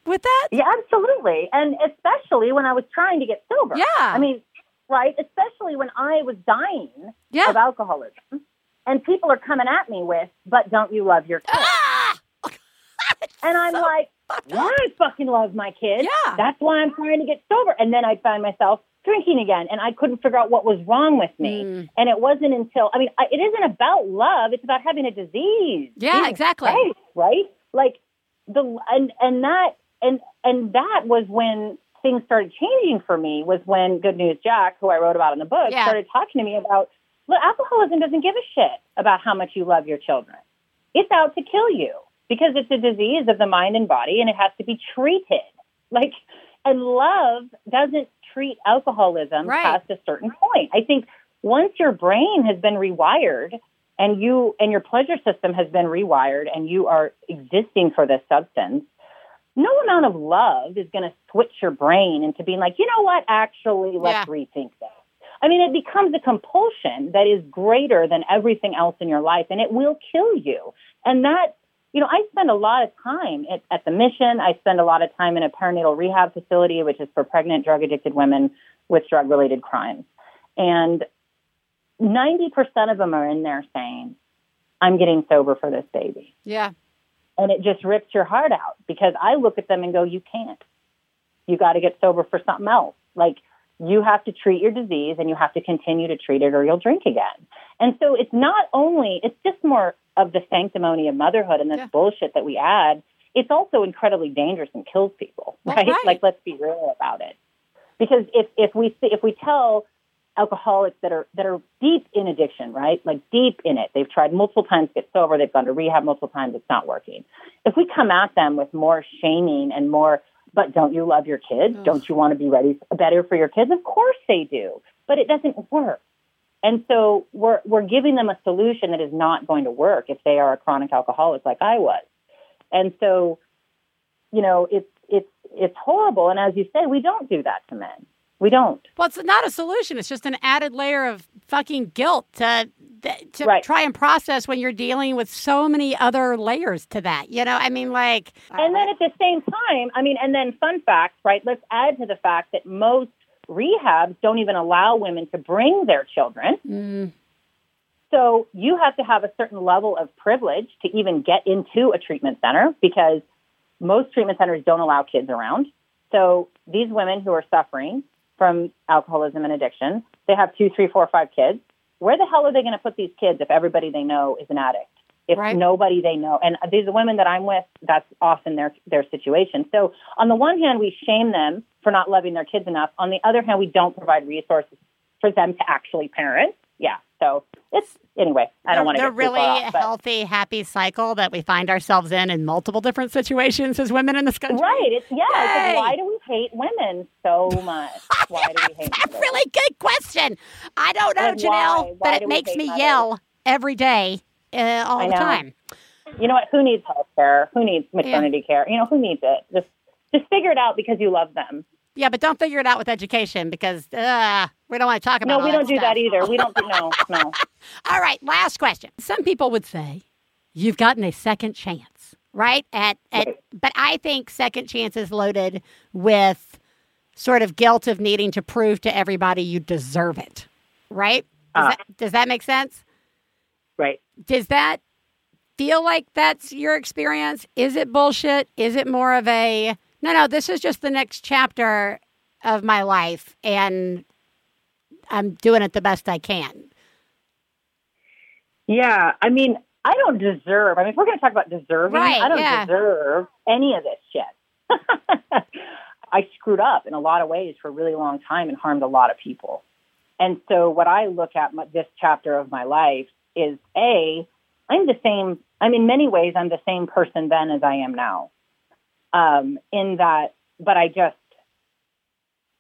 with that? Yeah, absolutely. And especially when I was trying to get sober. Yeah. I mean, right? Especially when I was dying Yeah. of alcoholism. And people are coming at me with, but don't you love your kids? Ah! And I'm So like, yeah. I fucking love my kids. Yeah. That's why I'm trying to get sober. And then I'd find myself drinking again. And I couldn't figure out what was wrong with me. Mm. And it wasn't until, I mean, I, it isn't about love. It's about having a disease. Yeah, Jesus exactly. Christ, right? Like the, and, and that, and, and that was when things started changing for me was when Good News Jack, who I wrote about in the book, Yeah. started talking to me about, look, alcoholism doesn't give a shit about how much you love your children. It's out to kill you because it's a disease of the mind and body and it has to be treated. Like, and love doesn't treat alcoholism Right. past a certain point. I think once your brain has been rewired and you and your pleasure system has been rewired and you are existing for this substance, no amount of love is going to switch your brain into being like, you know what, actually, let's Yeah. rethink this. I mean, it becomes a compulsion that is greater than everything else in your life, and it will kill you. And that, you know, I spend a lot of time at, at the mission. I spend a lot of time in a perinatal rehab facility, which is for pregnant, drug addicted women with drug related crimes. And 90% of them are in there saying, I'm getting sober for this baby Yeah. And it just rips your heart out because I look at them and go, you can't. You got to get sober for something else. Like you have to treat your disease and you have to continue to treat it or you'll drink again. And so it's not only, it's just more of the sanctimony of motherhood and this Yeah. bullshit that we add. It's also incredibly dangerous and kills people, right? right. Like let's be real about it. Because if, if we, if we tell alcoholics that are that are deep in addiction, right? Like deep in it. They've tried multiple times to get sober. They've gone to rehab multiple times. It's not working. If we come at them with more shaming and more, but don't you love your kids? Don't you want to be ready better for your kids? Of course they do, but it doesn't work. And so we're we're giving them a solution that is not going to work if they are a chronic alcoholic like I was. And so, you know, it's it's it's horrible. And as you say, we don't do that to men. We don't. Well, it's not a solution. It's just an added layer of fucking guilt to to Right. try and process when you're dealing with so many other layers to that. You know, I mean, like, And then at the same time, I mean, and then fun fact, right? Let's add to the fact that most rehabs don't even allow women to bring their children. mm, So you have to have a certain level of privilege to even get into a treatment center because most treatment centers don't allow kids around. So these women who are suffering from alcoholism and addiction, they have two, three, four, five kids. Where the hell are they going to put these kids if everybody they know is an addict? If Right. nobody they know, and these are women that I'm with, that's often their their situation. So on the one hand, we shame them for not loving their kids enough. On the other hand, we don't provide resources for them to actually parent. Yeah. So it's anyway. I don't want to the really off, healthy, happy cycle that we find ourselves in in multiple different situations as women in this country. Right. It's yeah. It's like, why do we hate women so much? Why do we hate women? That's a women? really good question. I don't know, Like, Janelle, why? but Why it makes me mothers? yell every day, uh, all the time. You know what? Who needs health care? Who needs maternity care? You know, who needs it? Just just figure it out because you love them. Yeah, but don't figure it out with education because uh, we don't want to talk about. No, we don't do stuff. that either. We don't no, no. All right, last question. Some people would say you've gotten a second chance, right? At at Right. but I think second chance is loaded with sort of guilt of needing to prove to everybody you deserve it. Right? Does, Uh. that, does that make sense? Right. Does that feel like that's your experience? Is it bullshit? Is it more of a no, no, this is just the next chapter of my life and I'm doing it the best I can. Yeah, I mean, I don't deserve. I mean, if we're going to talk about deserving, Right, I don't yeah. deserve any of this shit. I screwed up in a lot of ways for a really long time and harmed a lot of people. And so, what I look at my, this chapter of my life is a, I'm the same. I'm in many ways, I'm the same person then as I am now. Um, in that, but I just,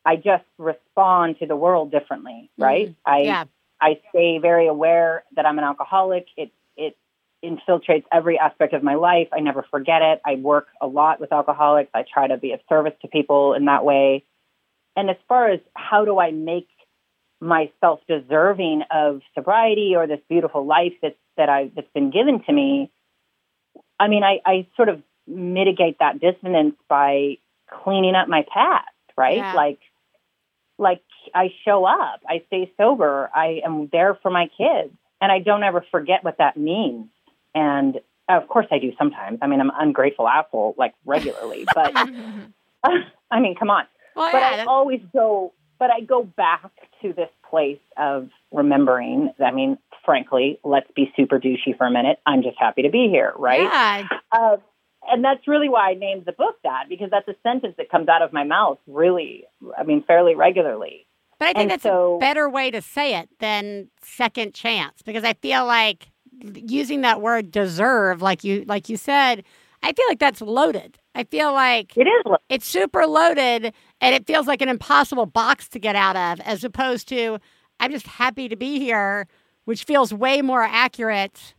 I just respond to the world differently, right? I, Yeah. I stay very aware that I'm an alcoholic. It it infiltrates every aspect of my life. I never forget it. I work a lot with alcoholics. I try to be of service to people in that way. And as far as how do I make myself deserving of sobriety or this beautiful life that's that I that's been given to me, I mean, I, I sort of mitigate that dissonance by cleaning up my past, right? Yeah. Like like I show up, I stay sober, I am there for my kids, and I don't ever forget what that means. And of course, I do sometimes. I mean, I'm an ungrateful asshole like regularly, but I mean, come on. Well, But yeah, I that's- always go, but I go back to this place of remembering. I mean, frankly, let's be super douchey for a minute. I'm just happy to be here, right? Yeah. Uh, and that's really why I named the book that because that's a sentence that comes out of my mouth really, I mean, fairly regularly. But I think And that's so- a better way to say it than second chance because I feel like using that word deserve, like you like you said, I feel like that's loaded. I feel like It is. lo- it's super loaded and it feels like an impossible box to get out of as opposed to I'm just happy to be here, which feels way more accurate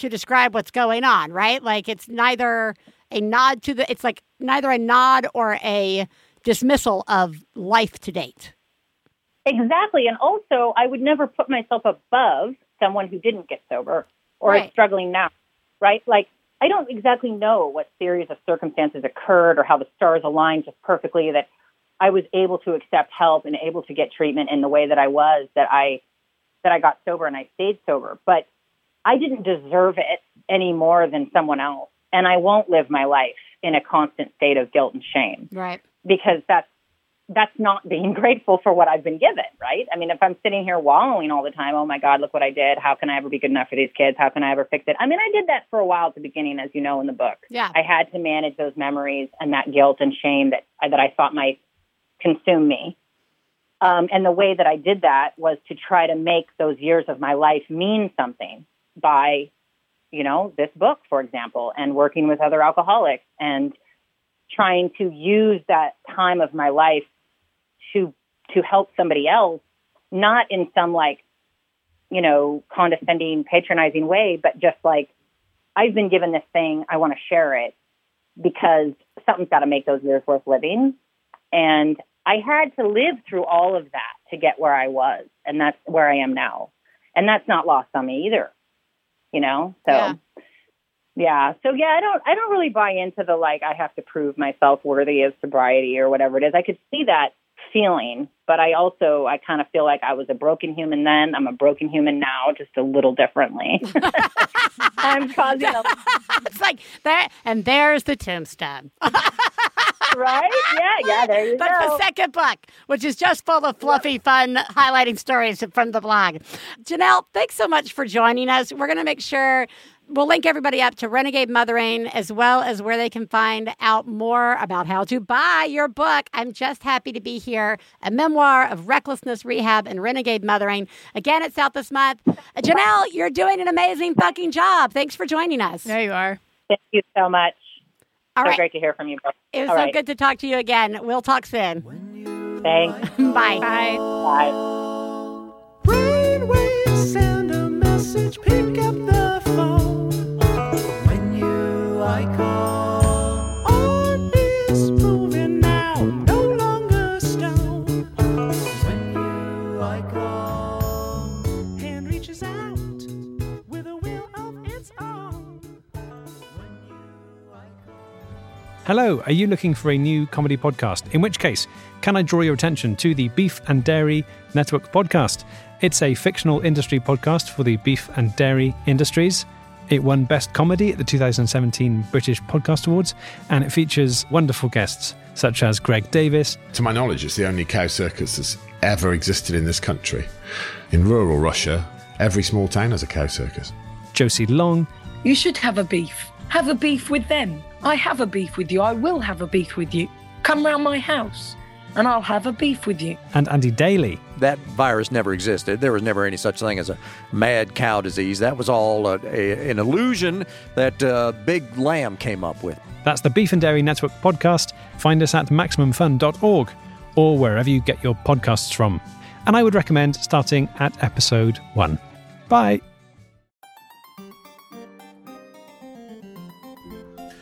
to describe what's going on, right? Like it's neither a nod to the it's like neither a nod or a dismissal of life to date. Exactly. And also, I would never put myself above someone who didn't get sober or Right. is struggling now, right? Like, I don't exactly know what series of circumstances occurred or how the stars aligned just perfectly that I was able to accept help and able to get treatment in the way that I was that I that I got sober and I stayed sober. But I didn't deserve it any more than someone else. And I won't live my life in a constant state of guilt and shame Right. because that's that's not being grateful for what I've been given, right? I mean, if I'm sitting here wallowing all the time, oh my God, look what I did. How can I ever be good enough for these kids? How can I ever fix it? I mean, I did that for a while at the beginning, as you know in the book. Yeah. I had to manage those memories and that guilt and shame that that I thought might consume me. Um, and the way that I did that was to try to make those years of my life mean something by, you know, this book, for example, and working with other alcoholics and trying to use that time of my life to to help somebody else, not in some like, you know, condescending, patronizing way, but just like I've been given this thing, I want to share it because something's got to make those years worth living. And I had to live through all of that to get where I was, and that's where I am now. And that's not lost on me either. You know? So Yeah. yeah. So yeah, I don't I don't really buy into the like I have to prove myself worthy of sobriety or whatever it is. I could see that feeling, but I also I kind of feel like I was a broken human then. I'm a broken human now, just a little differently. I'm causing a it's like that, and there's the tombstone. right? Yeah, yeah, there you That's go. But the second book, which is just full of fluffy, fun, highlighting stories from the blog. Janelle, thanks so much for joining us. We're going to make sure we'll link everybody up to Renegade Mothering as well as where they can find out more about how to buy your book. I'm just happy to be here, a memoir of recklessness, rehab, and renegade mothering. Again, it's out this month. Janelle, you're doing an amazing fucking job. Thanks for joining us. There you are. Thank you so much. All so right. great to hear from you both. It was All so right. good to talk to you again. We'll talk soon. Thanks. Bye. Bye. Bye. Brainwaves send a message, pick up the phone. When you I Hello, are you looking for a new comedy podcast? In which case, can I draw your attention to the Beef and Dairy Network podcast? It's a fictional industry podcast for the beef and dairy industries. It won Best Comedy at the 2017 British Podcast Awards, and it features wonderful guests such as Greg Davies, To my knowledge, it's the only cow circus that's ever existed in this country. In rural Russia, Every small town has a cow circus. Josie Long, You should have a beef. Have a beef with them. I have a beef with you. I will have a beef with you. Come round my house and I'll have a beef with you. and Andy Daly. That virus never existed. There was never any such thing as a mad cow disease. That was all a, a, an illusion that uh, Big Lamb came up with. That's the Beef and Dairy Network podcast. Find us at MaximumFun.org or wherever you get your podcasts from. And I would recommend starting at episode one. Bye.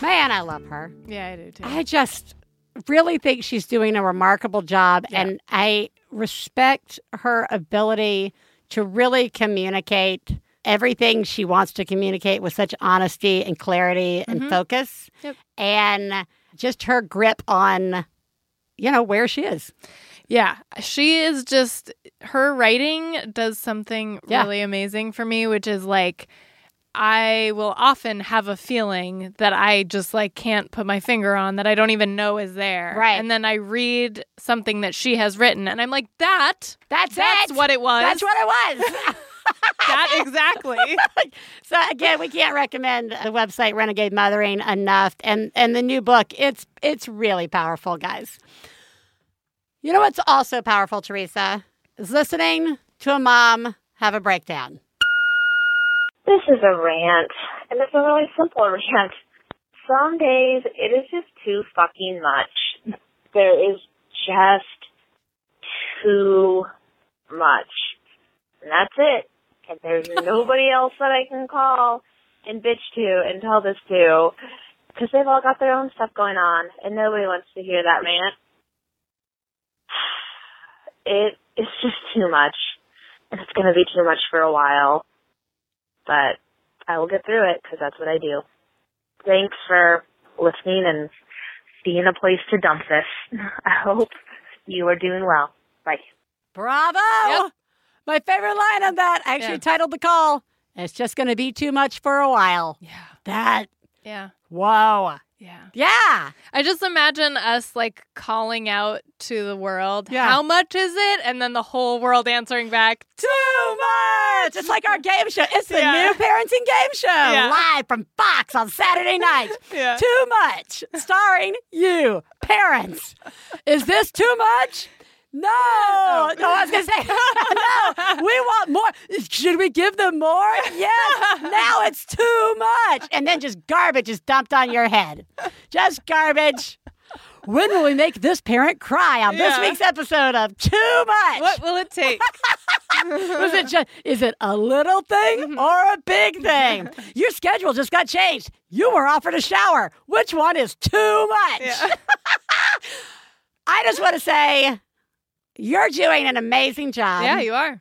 Man, I love her. Yeah, I do too. I just really think she's doing a remarkable job, and I respect her ability to really communicate everything she wants to communicate with such honesty and clarity and Mhm. focus, Yep. and just her grip on, you know, where she is. Yeah, she is just her writing does something Yeah. really amazing for me, which is like I will often have a feeling that I just like can't put my finger on that I don't even know is there. Right. And then I read something that she has written and I'm like, that That's, that's it. what it was. That's what it was. that exactly. so again, we can't recommend the website Renegade Mothering enough, and and the new book. It's it's really powerful, guys. You know what's also powerful, Theresa, is listening to a mom have a breakdown. This is a rant, and it's a really simple rant. Some days it is just too fucking much. There is just too much. And that's it. And there's nobody else that I can call and bitch to and tell this to. Because they've all got their own stuff going on, and nobody wants to hear that rant. It is just too much. And it's going to be too much for a while but I will get through it because that's what I do. Thanks for listening and being a place to dump this. I hope you are doing well. Bye. Bravo! My favorite line on that. I actually Yeah. titled the call. It's just going to be too much for a while. Yeah. That. Yeah. Whoa. Yeah. Yeah. I just imagine us like calling out to the world, Yeah. how much is it? And then the whole world answering back, Too much. It's like our game show. It's the Yeah. new parenting game show Yeah. live from Fox on Saturday night. Yeah. Too much. Starring you, parents. Is this too much? No. Oh. No, I was going to say, no, we want more. Should we give them more? Yes. now it's too much. And then just garbage is dumped on your head. Just garbage. When will we make this parent cry on this week's episode of Too Much? what will it take? Was it just is it a little thing or a big thing? Your schedule just got changed. You were offered a shower. Which one is too much? Yeah. I just want to say you're doing an amazing job. yeah, you are.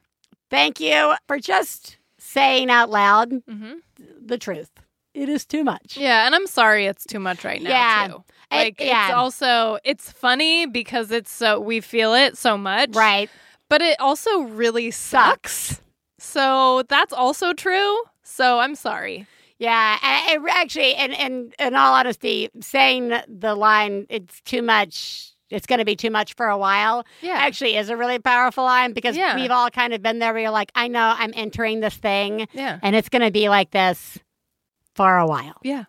Thank you for just saying out loud hmm the truth. It is too much. Yeah, and I'm sorry it's too much right now Yeah. too. It- Like yeah. it's also it's funny because it's so we feel it so much. Right. But it also really sucks. So that's also true. So I'm sorry. Yeah, I actually, in, in in all honesty, saying the line "it's too much," it's going to be too much for a while. Yeah. actually is a really powerful line because Yeah. we've all kind of been there. Where you're like, I know I'm entering this thing, Yeah. and it's going to be like this for a while. Yeah.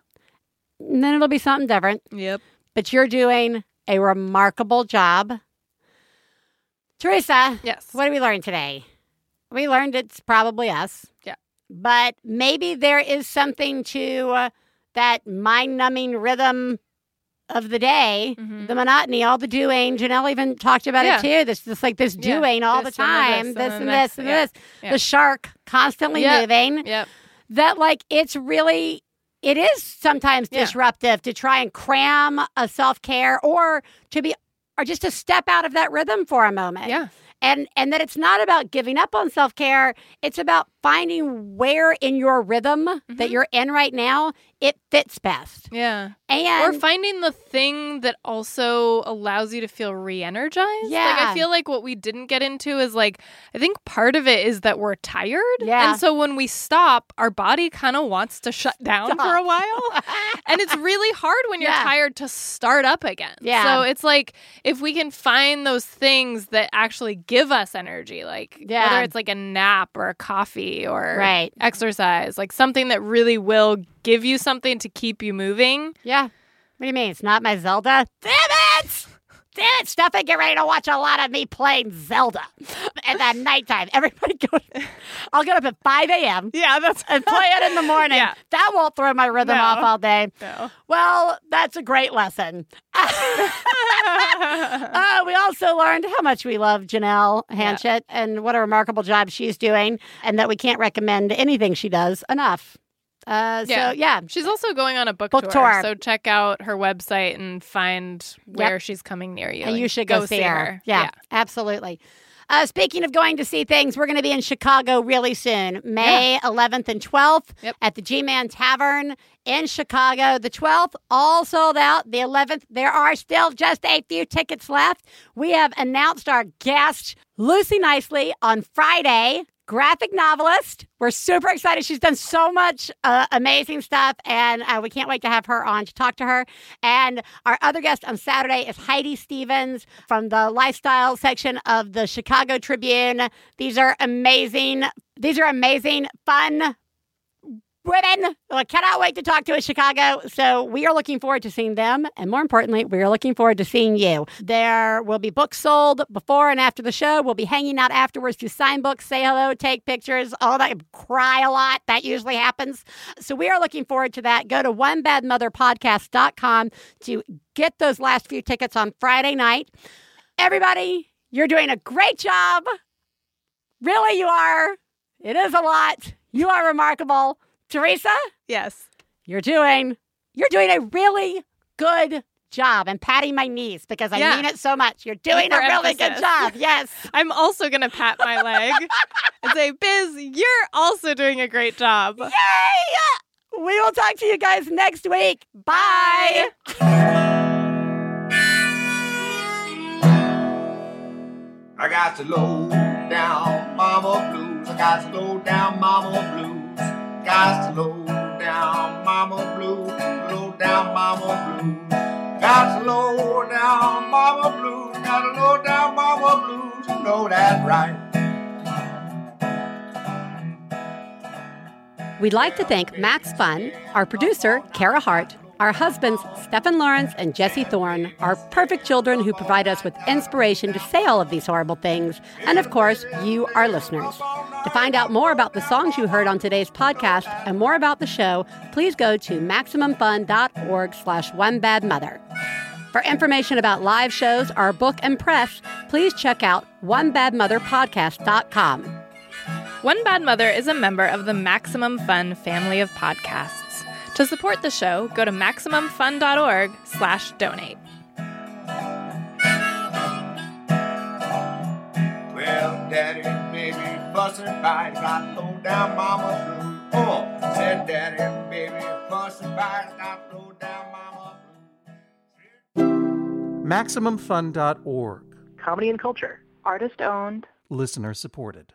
And then it'll be something different. Yep. But you're doing a remarkable job, Theresa. Yes. What did we learn today? We learned it's probably us. Yeah. But maybe there is something to uh, that mind numbing rhythm of the day, Mhm. the monotony, all the doing. Janelle even talked about Yeah. it too. This just like this Yeah. doing all This the and time, this this and and the this and this. Yeah. The shark constantly Yep. moving. Yep. That like it's really it is sometimes Yeah. disruptive to try and cram a self care or to be or just to step out of that rhythm for a moment Yeah. and and that it's not about giving up on self-care it's about finding where in your rhythm that mm-hmm. you're in right now it fits best. Yeah. And or finding the thing that also allows you to feel re-energized. Yeah. Like. I feel like what we didn't get into is like I think part of it is that we're tired. Yeah. And so when we stop, our body kind of wants to shut down for a while. and it's really hard when you're Yeah. tired to start up again. Yeah. So it's like if we can find those things that actually give us energy, like Yeah. whether it's like a nap or a coffee or Right. exercise, like something that really will give you something to keep you moving. Yeah. What do you mean? It's not my Zelda? Damn it! Damn it, Stefan, get ready to watch a lot of me playing Zelda at that nighttime. Everybody go. I'll get up at 5 a.m. Yeah, that's and play it in the morning. Yeah. That won't throw my rhythm No. off all day. No. Well, that's a great lesson. uh, we also learned how much we love Janelle Hanchett and what a remarkable job she's doing, and that we can't recommend anything she does enough. Uh, So, yeah. She's also going on a book, Book tour. So check out her website and find where she's coming near you. and you should go, see, her. Yeah, yeah. absolutely. Uh, speaking of going to see things, we're going to be in Chicago really soon, May 11th and 12th at the G Man Tavern in Chicago. The 12th, all sold out. The 11th, there are still just a few tickets left. We have announced our guest, Lucy Knisley, on Friday. Graphic novelist. We're super excited. She's done so much uh, amazing stuff, and uh, we can't wait to have her on to talk to her. And our other guest on Saturday is Heidi Stevens from the lifestyle section of the Chicago Tribune. These are amazing. These are amazing, fun women. I cannot wait to talk to a Chicago. So we are looking forward to seeing them. And more importantly, we are looking forward to seeing you. There will be books sold before and after the show. We'll be hanging out afterwards to sign books, say hello, take pictures, all that, cry a lot. That usually happens. So we are looking forward to that. Go to onebadmotherpodcast.com to get those last few tickets on Friday night. Everybody, you're doing a great job. Really, you are. It is a lot. You are remarkable. Theresa? Yes. You're doing you're doing a really good job. I'm patting my knees because I Yeah. mean it so much. You're doing a For really good job. Yes. I'm also going to pat my leg and say, Biz, you're also doing a great job. Yay! We will talk to you guys next week. Bye. I got the low down mama blues. I got the low down mama blues. Got the low down mama blues. Low down mama blues. Got low down mama. Got low down mama. You know that right. We'd like to thank Max Fun, our producer, Kara Hart, our husbands, Stephen Lawrence and Jesse Thorn, are perfect children who provide us with inspiration to say all of these horrible things, and of course, you, our listeners. To find out more about the songs you heard on today's podcast and more about the show, please go to MaximumFun.org slash One Bad Mother. For information about live shows, our book and press, please check out OneBadMotherPodcast.com. One Bad Mother is a member of the Maximum Fun family of podcasts. To support the show, go to MaximumFun.org slash donate. Well, daddy, baby, fussing fight. Got low down mama blues. Oh, said daddy, baby, fussing fight. Got low down mama MaximumFun.org. Comedy and culture. Artist owned. Listener supported.